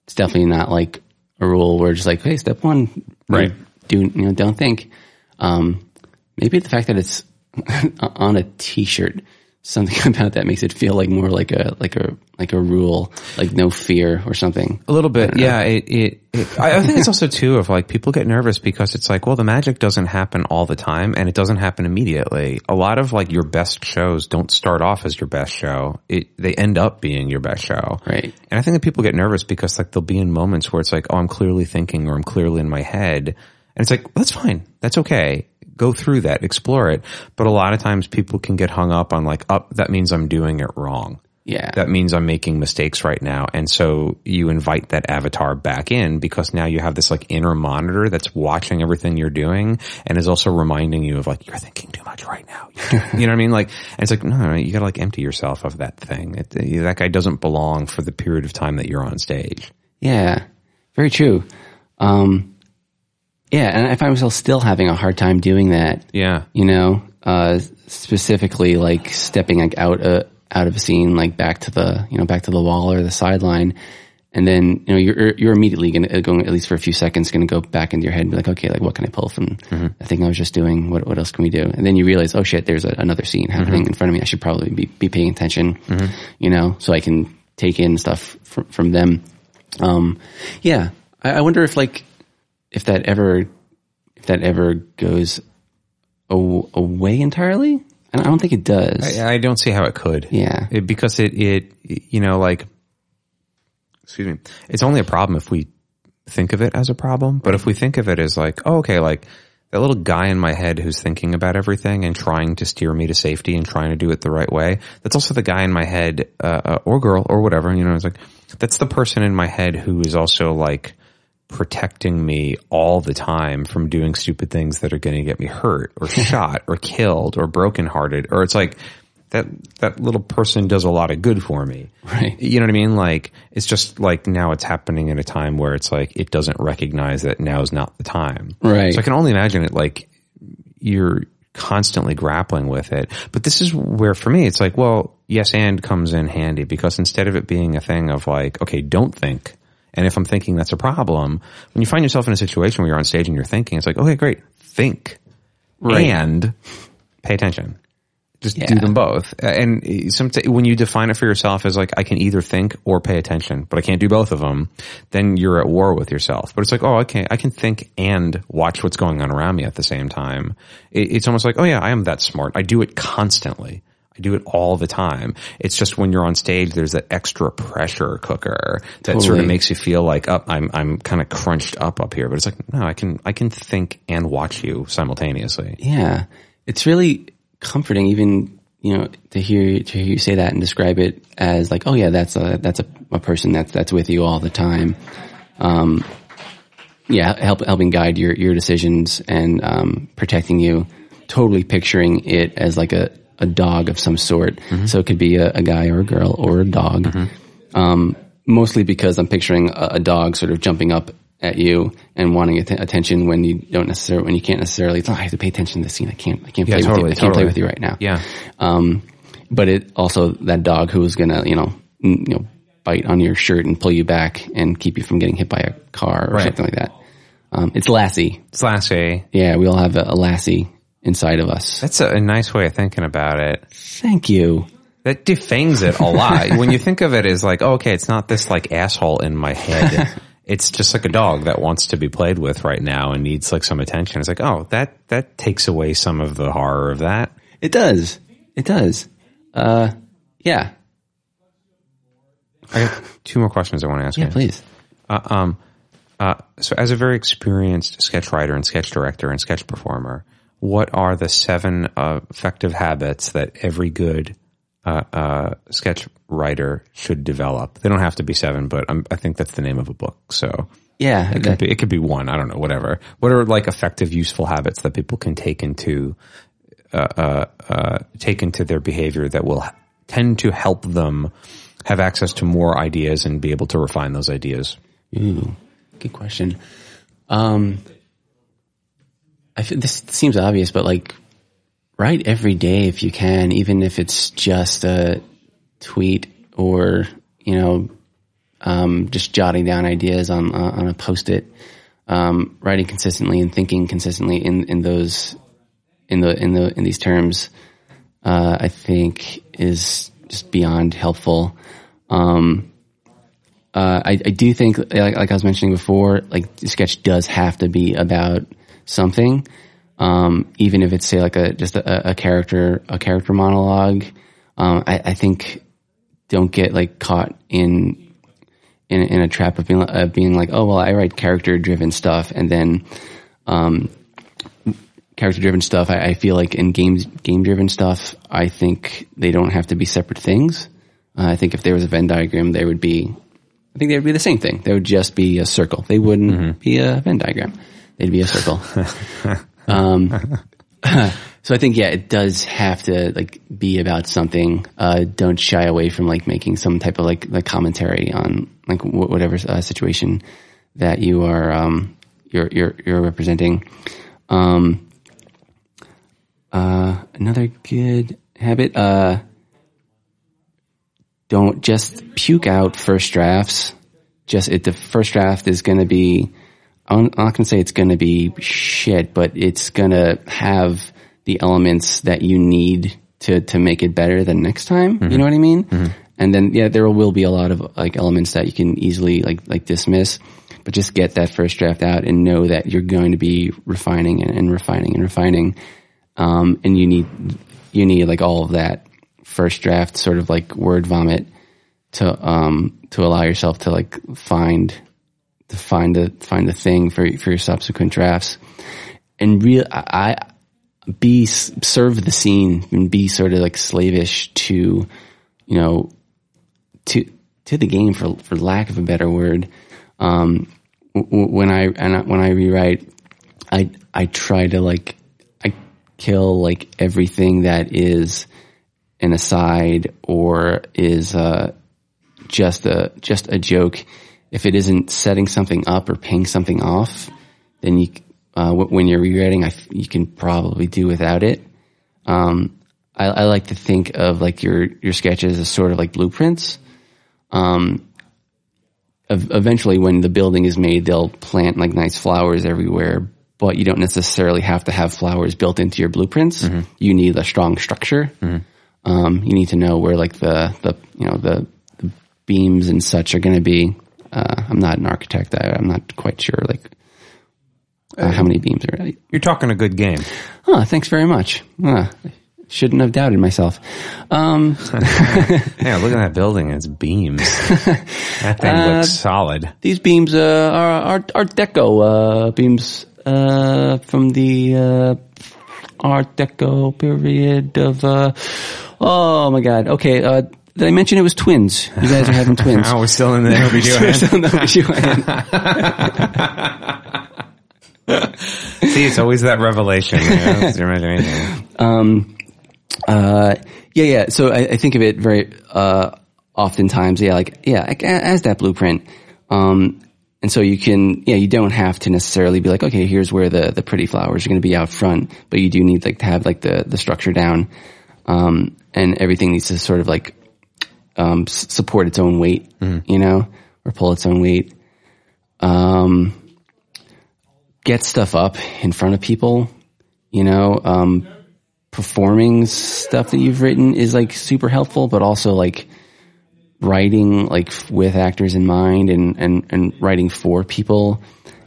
It's definitely not like a rule where it's just like, hey, step one,
Right.
Do you know? Don't think. Um, maybe the fact that it's on a T-shirt, something about that makes it feel like more like a like a like a rule, like no fear or something.
A little bit, yeah. It, it, it I I think it's also too of like people get nervous because it's like, well, the magic doesn't happen all the time, and it doesn't happen immediately. A lot of like your best shows don't start off as your best show; it they end up being your best show,
Right.
And I think that people get nervous because like they'll be in moments where it's like, oh, I'm clearly thinking, or I'm clearly in my head, and it's like that's fine, that's okay. Go through that, explore it. But a lot of times people can get hung up on like, up, that means I'm doing it wrong
Yeah.
that means I'm making mistakes right now. And so you invite that avatar back in because now you have this like inner monitor that's watching everything you're doing and is also reminding you of like, you're thinking too much right now. you know what I mean? Like, and it's like, no, no, you gotta like empty yourself of that thing. It, that guy doesn't belong for the period of time that you're on stage.
Yeah, very true. Um, yeah, and I find myself still having a hard time doing that.
Yeah.
You know, uh, specifically like stepping like out uh, out of a scene, like back to the you know back to the wall or the sideline, and then you know you're you're immediately going to going at least for a few seconds going to go back into your head and be like, okay, like what can I pull from the thing I was just doing? What what else can we do? And then you realize, oh shit, there's a, another scene happening in front of me. I should probably be be paying attention, you know, so I can take in stuff from from them. Um, yeah, I, I wonder if like if that ever if that ever goes away entirely. And I don't think it does.
I, I don't see how it could.
Yeah.
It, because it, it, you know, like, excuse me, it's only a problem if we think of it as a problem. But if we think of it as like, oh, okay, like that little guy in my head who's thinking about everything and trying to steer me to safety and trying to do it the right way. That's also the guy in my head, uh, uh, or girl or whatever, you know, it's like, that's the person in my head who is also like, protecting me all the time from doing stupid things that are going to get me hurt or shot or killed or brokenhearted or it's like that that little person does a lot of good for me
Right.
you know what i mean like it's just like now it's happening in a time where it's like it doesn't recognize that now is not the time
Right.
so i can only imagine it like you're constantly grappling with it. But this is where for me, it's like, well, yes, and comes in handy because instead of it being a thing of like, okay, don't think. And if I'm thinking that's a problem, when you find yourself in a situation where you're on stage and you're thinking, it's like, okay, great, think
Right.
and pay attention. Just do them both. And some, when you define it for yourself as like, I can either think or pay attention, but I can't do both of them, then you're at war with yourself. But it's like, oh, okay, I can think and watch what's going on around me at the same time. It, it's almost like, oh yeah, I am that smart. I do it constantly. I do it all the time. It's just when you're on stage, there's that extra pressure cooker that sort of makes you feel like, up, I'm, I'm kind of crunched up up here. But it's like, no, I can, I can think and watch you simultaneously.
Yeah. It's really comforting even, you know, to hear, to hear you say that and describe it as like, oh yeah, that's a, that's a, a person that's, that's with you all the time. Um, yeah, help, helping guide your, your decisions and, um, protecting you. Totally picturing it as like a, a dog of some sort. So it could be a, a guy or a girl or a dog. Um, mostly because I'm picturing a, a dog sort of jumping up at you and wanting att- attention when you don't necessarily when you can't necessarily. Oh, I have to pay attention to this scene. I can't. I can't
Yeah,
play
totally,
with you. I can't play with you right now.
Yeah.
Um, but it also that dog who was gonna, you know, n- you know, bite on your shirt and pull you back and keep you from getting hit by a car or
Right.
something like that. Um, it's Lassie.
Slash A.
Yeah, we all have a, a Lassie inside of us.
That's a, a nice way of thinking about it.
Thank you.
That defangs it a lot. when you think of it as like, oh, okay, it's not this like asshole in my head. it's just like a dog that wants to be played with right now and needs like some attention. It's like, oh, that, that takes away some of the horror of that.
It does. It does. Uh, yeah.
I have two more questions I want to ask
Yeah,
you.
please.
Uh, um, uh, so as a very experienced sketch writer and sketch director and sketch performer, what are the seven uh, effective habits that every good uh, uh, sketch writer should develop? They don't have to be seven, but i I think that's the name of a book. So
Yeah.
it could be, it could be one. I don't know, whatever. What are like effective, useful habits that people can take into uh, uh, uh, take into their behavior that will tend to help them have access to more ideas and be able to refine those ideas?
Ooh, good question. Um, I feel, this seems obvious, but like, write every day if you can, even if it's just a tweet or you know, um, just jotting down ideas on uh, on a post-it. Um, writing consistently and thinking consistently in in those in the in the in these terms, uh, I think is just beyond helpful. Um, uh, I, I do think, like, like I was mentioning before, like the sketch does have to be about something, um, even if it's say like a just a, a character a character monologue. Um, I, I think don't get like caught in in, in a trap of being, of being like, oh well, I write character driven stuff, and then um, character driven stuff. I, I feel like in games game driven stuff, I think they don't have to be separate things. Uh, I think if there was a Venn diagram, there would be. I think they would be the same thing. They would just be a circle. They wouldn't be a Venn diagram. They'd be a circle. um, so I think yeah, it does have to like be about something. Uh, don't shy away from like making some type of like like commentary on like wh- whatever uh, situation that you are um, you're you're you're representing. Um, uh, another good habit. Uh, don't just puke out first drafts. Just it, the first draft is going to be. I'm not going to say it's going to be shit, but it's going to have the elements that you need to to make it better the next time. You know what I mean? And then yeah, there will be a lot of like elements that you can easily like like dismiss, but just get that first draft out and know that you're going to be refining and, and refining and refining. Um, and you need you need like all of that first draft sort of like word vomit to um to allow yourself to like find to find the find the thing for for your subsequent drafts. And real I, I be serve the scene and be sort of like slavish to you know to to the game for for lack of a better word. Um when I and when I rewrite I I try to like I kill like everything that is an aside or is uh just a just a joke if it isn't setting something up or paying something off then you uh, when you're rewriting I you can probably do without it. Um I, I like to think of like your your sketches as sort of like blueprints. Um eventually when the building is made they'll plant like nice flowers everywhere but you don't necessarily have to have flowers built into your blueprints. You need a strong structure. Um, you need to know where like the the you know the, the beams and such are going to be uh, i'm not an architect I, i'm not quite sure like uh, how many beams are
You're talking a good game.
oh thanks very much uh, shouldn't have doubted myself um,
Yeah, look at that building. It's beams. that thing looks solid.
These beams uh, are Art, Art Deco uh, beams uh, from the uh, Art Deco period of. Uh, oh my God! Okay, uh, did I mention it was twins? You guys are having twins.
Oh, we're still in the OBGYN. See, it's always that revelation. You know? It's your imagination.
Um, uh, yeah, yeah. So I, I think of it very uh, oftentimes. Yeah, like yeah, as that blueprint. Um, and so you can, yeah, you don't have to necessarily be like, okay, here's where the, the pretty flowers are going to be out front, but you do need like to have like the, the structure down. Um, and everything needs to sort of like, um, s- support its own weight, you know, or pull its own weight. Um, get stuff up in front of people, you know, um, performing stuff that you've written is like super helpful, but also like writing like with actors in mind and, and, and writing for people.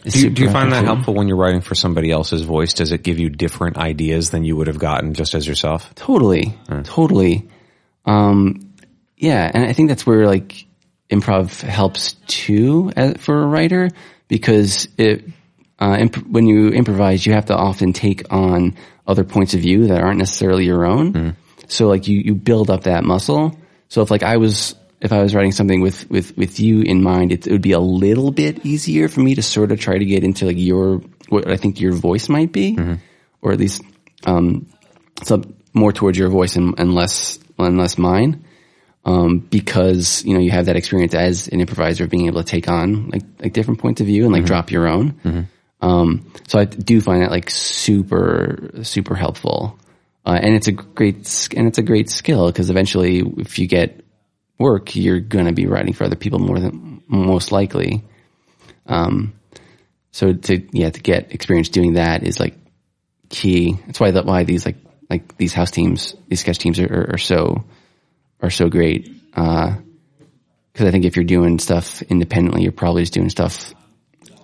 Do you, do you find that
helpful.
helpful when you're writing for somebody else's voice? Does it give you different ideas than you would have gotten just as yourself?
Totally, totally. Um, yeah, and I think that's where like improv helps too as, for a writer because it uh, imp- when you improvise, you have to often take on other points of view that aren't necessarily your own. So like you you build up that muscle. So if like I was if I was writing something with with with you in mind, it, it would be a little bit easier for me to sort of try to get into like your what I think your voice might be, or at least um, so more towards your voice and, and less and less mine. Um, because you know you have that experience as an improviser of being able to take on like like different points of view and like drop your own. Um, so I do find that like super super helpful, uh, and it's a great and it's a great skill because eventually if you get work, you're gonna be writing for other people more than most likely. Um, so to yeah to get experience doing that is like key. That's why that why these like like these house teams, these sketch teams are, are, are so are so great. Because I think if you're doing stuff independently, you're probably just doing stuff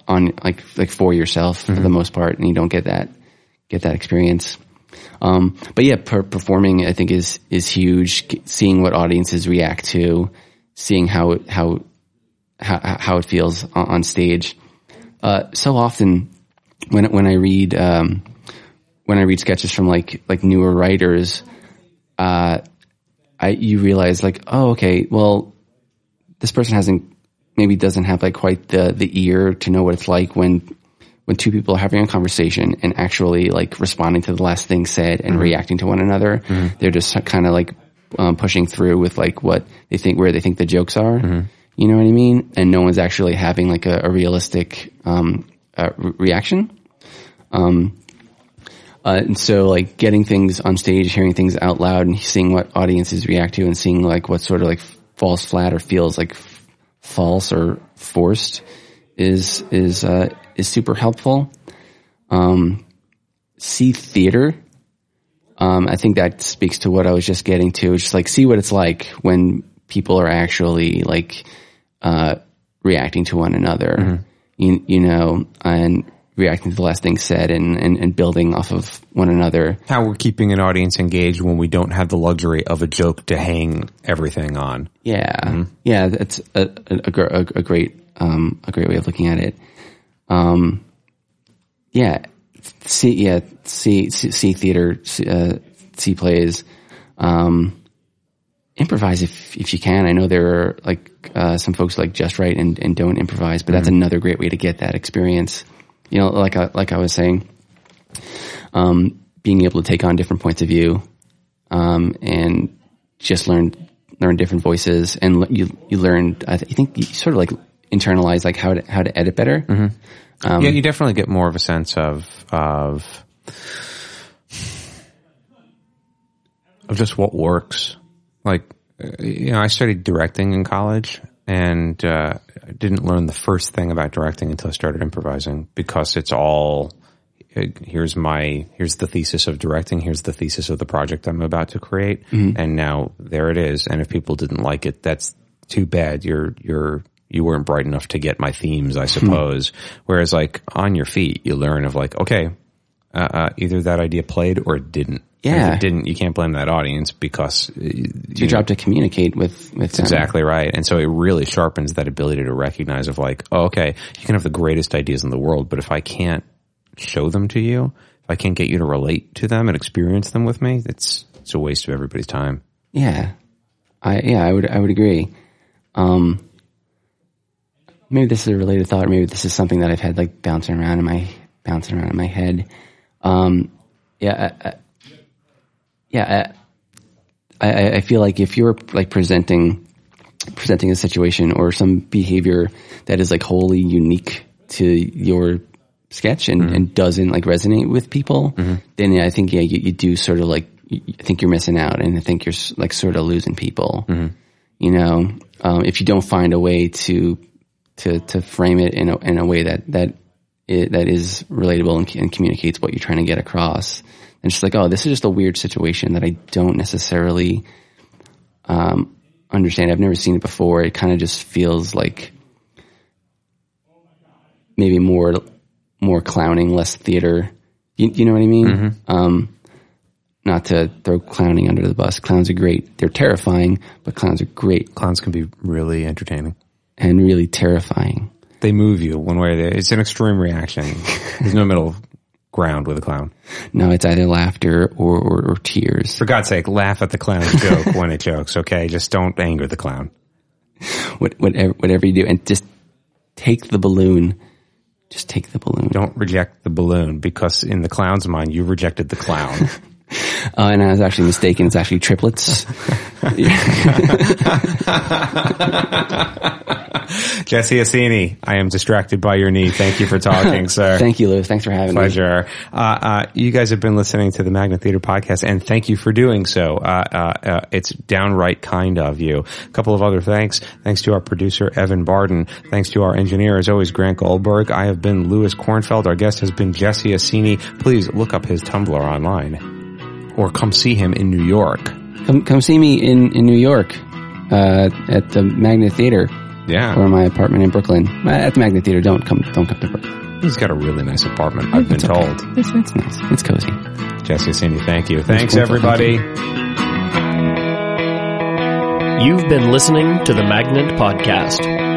on like like for yourself for the most part, and you don't get that get that experience. Um, but yeah, per- performing I think is is huge. Seeing what audiences react to, seeing how it, how how how it feels on, on stage. Uh, so often when when I read um, when I read sketches from like like newer writers, uh, I you realize like oh okay well this person hasn't maybe doesn't have like quite the the ear to know what it's like when when two people are having a conversation and actually like responding to the last thing said and reacting to one another. They're just kind of like um, pushing through with like what they think where they think the jokes are. You know what I mean? And no one's actually having like a, a realistic um, uh, re- reaction. Um, uh, and so like getting things on stage, hearing things out loud and seeing what audiences react to and seeing like what sort of like falls flat or feels like f- false or forced is, is, uh, is super helpful. Um, see theater. Um, I think that speaks to what I was just getting to. Just like see what it's like when people are actually like, uh, reacting to one another, you, you know, and reacting to the last thing said and, and, and building off of one another.
How we're keeping an audience engaged when we don't have the luxury of a joke to hang everything on.
Yeah, yeah, that's a, a, a, a, great um, a great way of looking at it. Um, yeah, see, yeah, see, see, see theater, see, uh, see plays, um, improvise if if you can. I know there are like uh, some folks like just write and, and don't improvise, but that's another great way to get that experience. You know, like I, like I was saying, um, being able to take on different points of view, um, and just learn learn different voices, and l- you you learn. I th- I think you sort of like internalize like how to how to edit better.
yeah, you definitely get more of a sense of of of just what works. Like, uh, you know, I studied directing in college, and uh, I didn't learn the first thing about directing until I started improvising because it's all uh, here's my here's the thesis of directing here's the thesis of the project i'm about to create and now there it is and if people didn't like it that's too bad. You're you're you weren't bright enough to get my themes i suppose. Whereas like on your feet you learn of like okay uh, uh, either that idea played or it didn't
Yeah.
if it didn't you can't blame that audience because uh,
It's your job to communicate with with them.
Exactly right. And so it really sharpens that ability to recognize of like, oh, okay, you can have the greatest ideas in the world, but if I can't show them to you, if I can't get you to relate to them and experience them with me, it's, it's a waste of everybody's time.
Yeah, I yeah I would I would agree. Um, maybe this is a related thought. Or maybe this is something that I've had like bouncing around in my bouncing around in my head. Um, yeah, I, I, yeah. I, I, feel like if you're like presenting presenting a situation or some behavior that is like wholly unique to your sketch and, and doesn't like resonate with people, then I think yeah, you, you do sort of like I think you're missing out, and I think you're like sort of losing people. You know, um, if you don't find a way to to to frame it in a in a way that that it, that is relatable and, and communicates what you're trying to get across. And she's like, oh, this is just a weird situation that I don't necessarily um, understand. I've never seen it before. It kind of just feels like maybe more more clowning, less theater. You, you know what I mean? Um, not to throw clowning under the bus. Clowns are great. They're terrifying, but clowns are great
Clowns can be really entertaining.
and really terrifying.
They move you one way or the other. It's an extreme reaction. There's no middle ground with a clown.
No, it's either laughter or, or, or tears.
For God's sake, laugh at the clown's joke when it jokes, okay? Just don't anger the clown.
What, whatever, whatever you do, and just take the balloon. Just take the balloon.
Don't reject the balloon because in the clown's mind, you rejected the clown.
Uh, and I was actually mistaken. It's actually triplets.
Jesse Assini, I am distracted by your knee. Thank you for talking, sir.
Thank you, Lou. Thanks for having me.
Pleasure. Uh, uh, you guys have been listening to the Magnet Theater podcast, and thank you for doing so. Uh, uh, uh, it's downright kind of you. A couple of other thanks. Thanks to our producer, Evan Barden. Thanks to our engineer, as always, Grant Goldberg. I have been Louis Kornfeld. Our guest has been Jesse Assini. Please look up his Tumblr online or come see him in New York.
Come, come see me in, in New York, uh, at the Magnet Theater
Yeah.
or my apartment in Brooklyn. Uh, At the Magnet Theater, don't come, don't come to Brooklyn.
He's got a really nice apartment, I've been
okay.
told.
It's, it's nice. It's cozy.
Jesse Assini, thank you. Thanks,
cool. Thank
everybody.
You've been listening to the Magnet Podcast.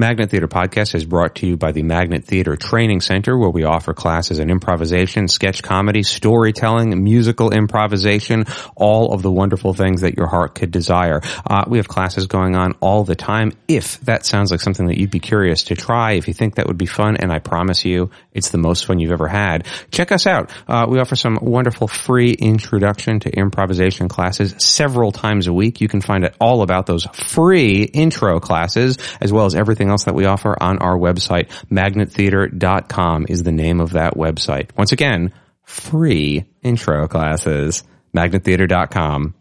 Magnet Theater Podcast is brought to you by the Magnet Theater Training Center, where we offer classes in improvisation, sketch comedy, storytelling, musical improvisation, all of the wonderful things that your heart could desire. Uh, we have classes going on all the time. If that sounds like something that you'd be curious to try, if you think that would be fun, and I promise you, it's the most fun you've ever had, check us out. Uh, we offer some wonderful free introduction to improvisation classes several times a week. You can find out all about those free intro classes, as well as everything else that we offer on our website. Magnettheater.com is the name of that website. Once again, free intro classes. Magnettheater.com.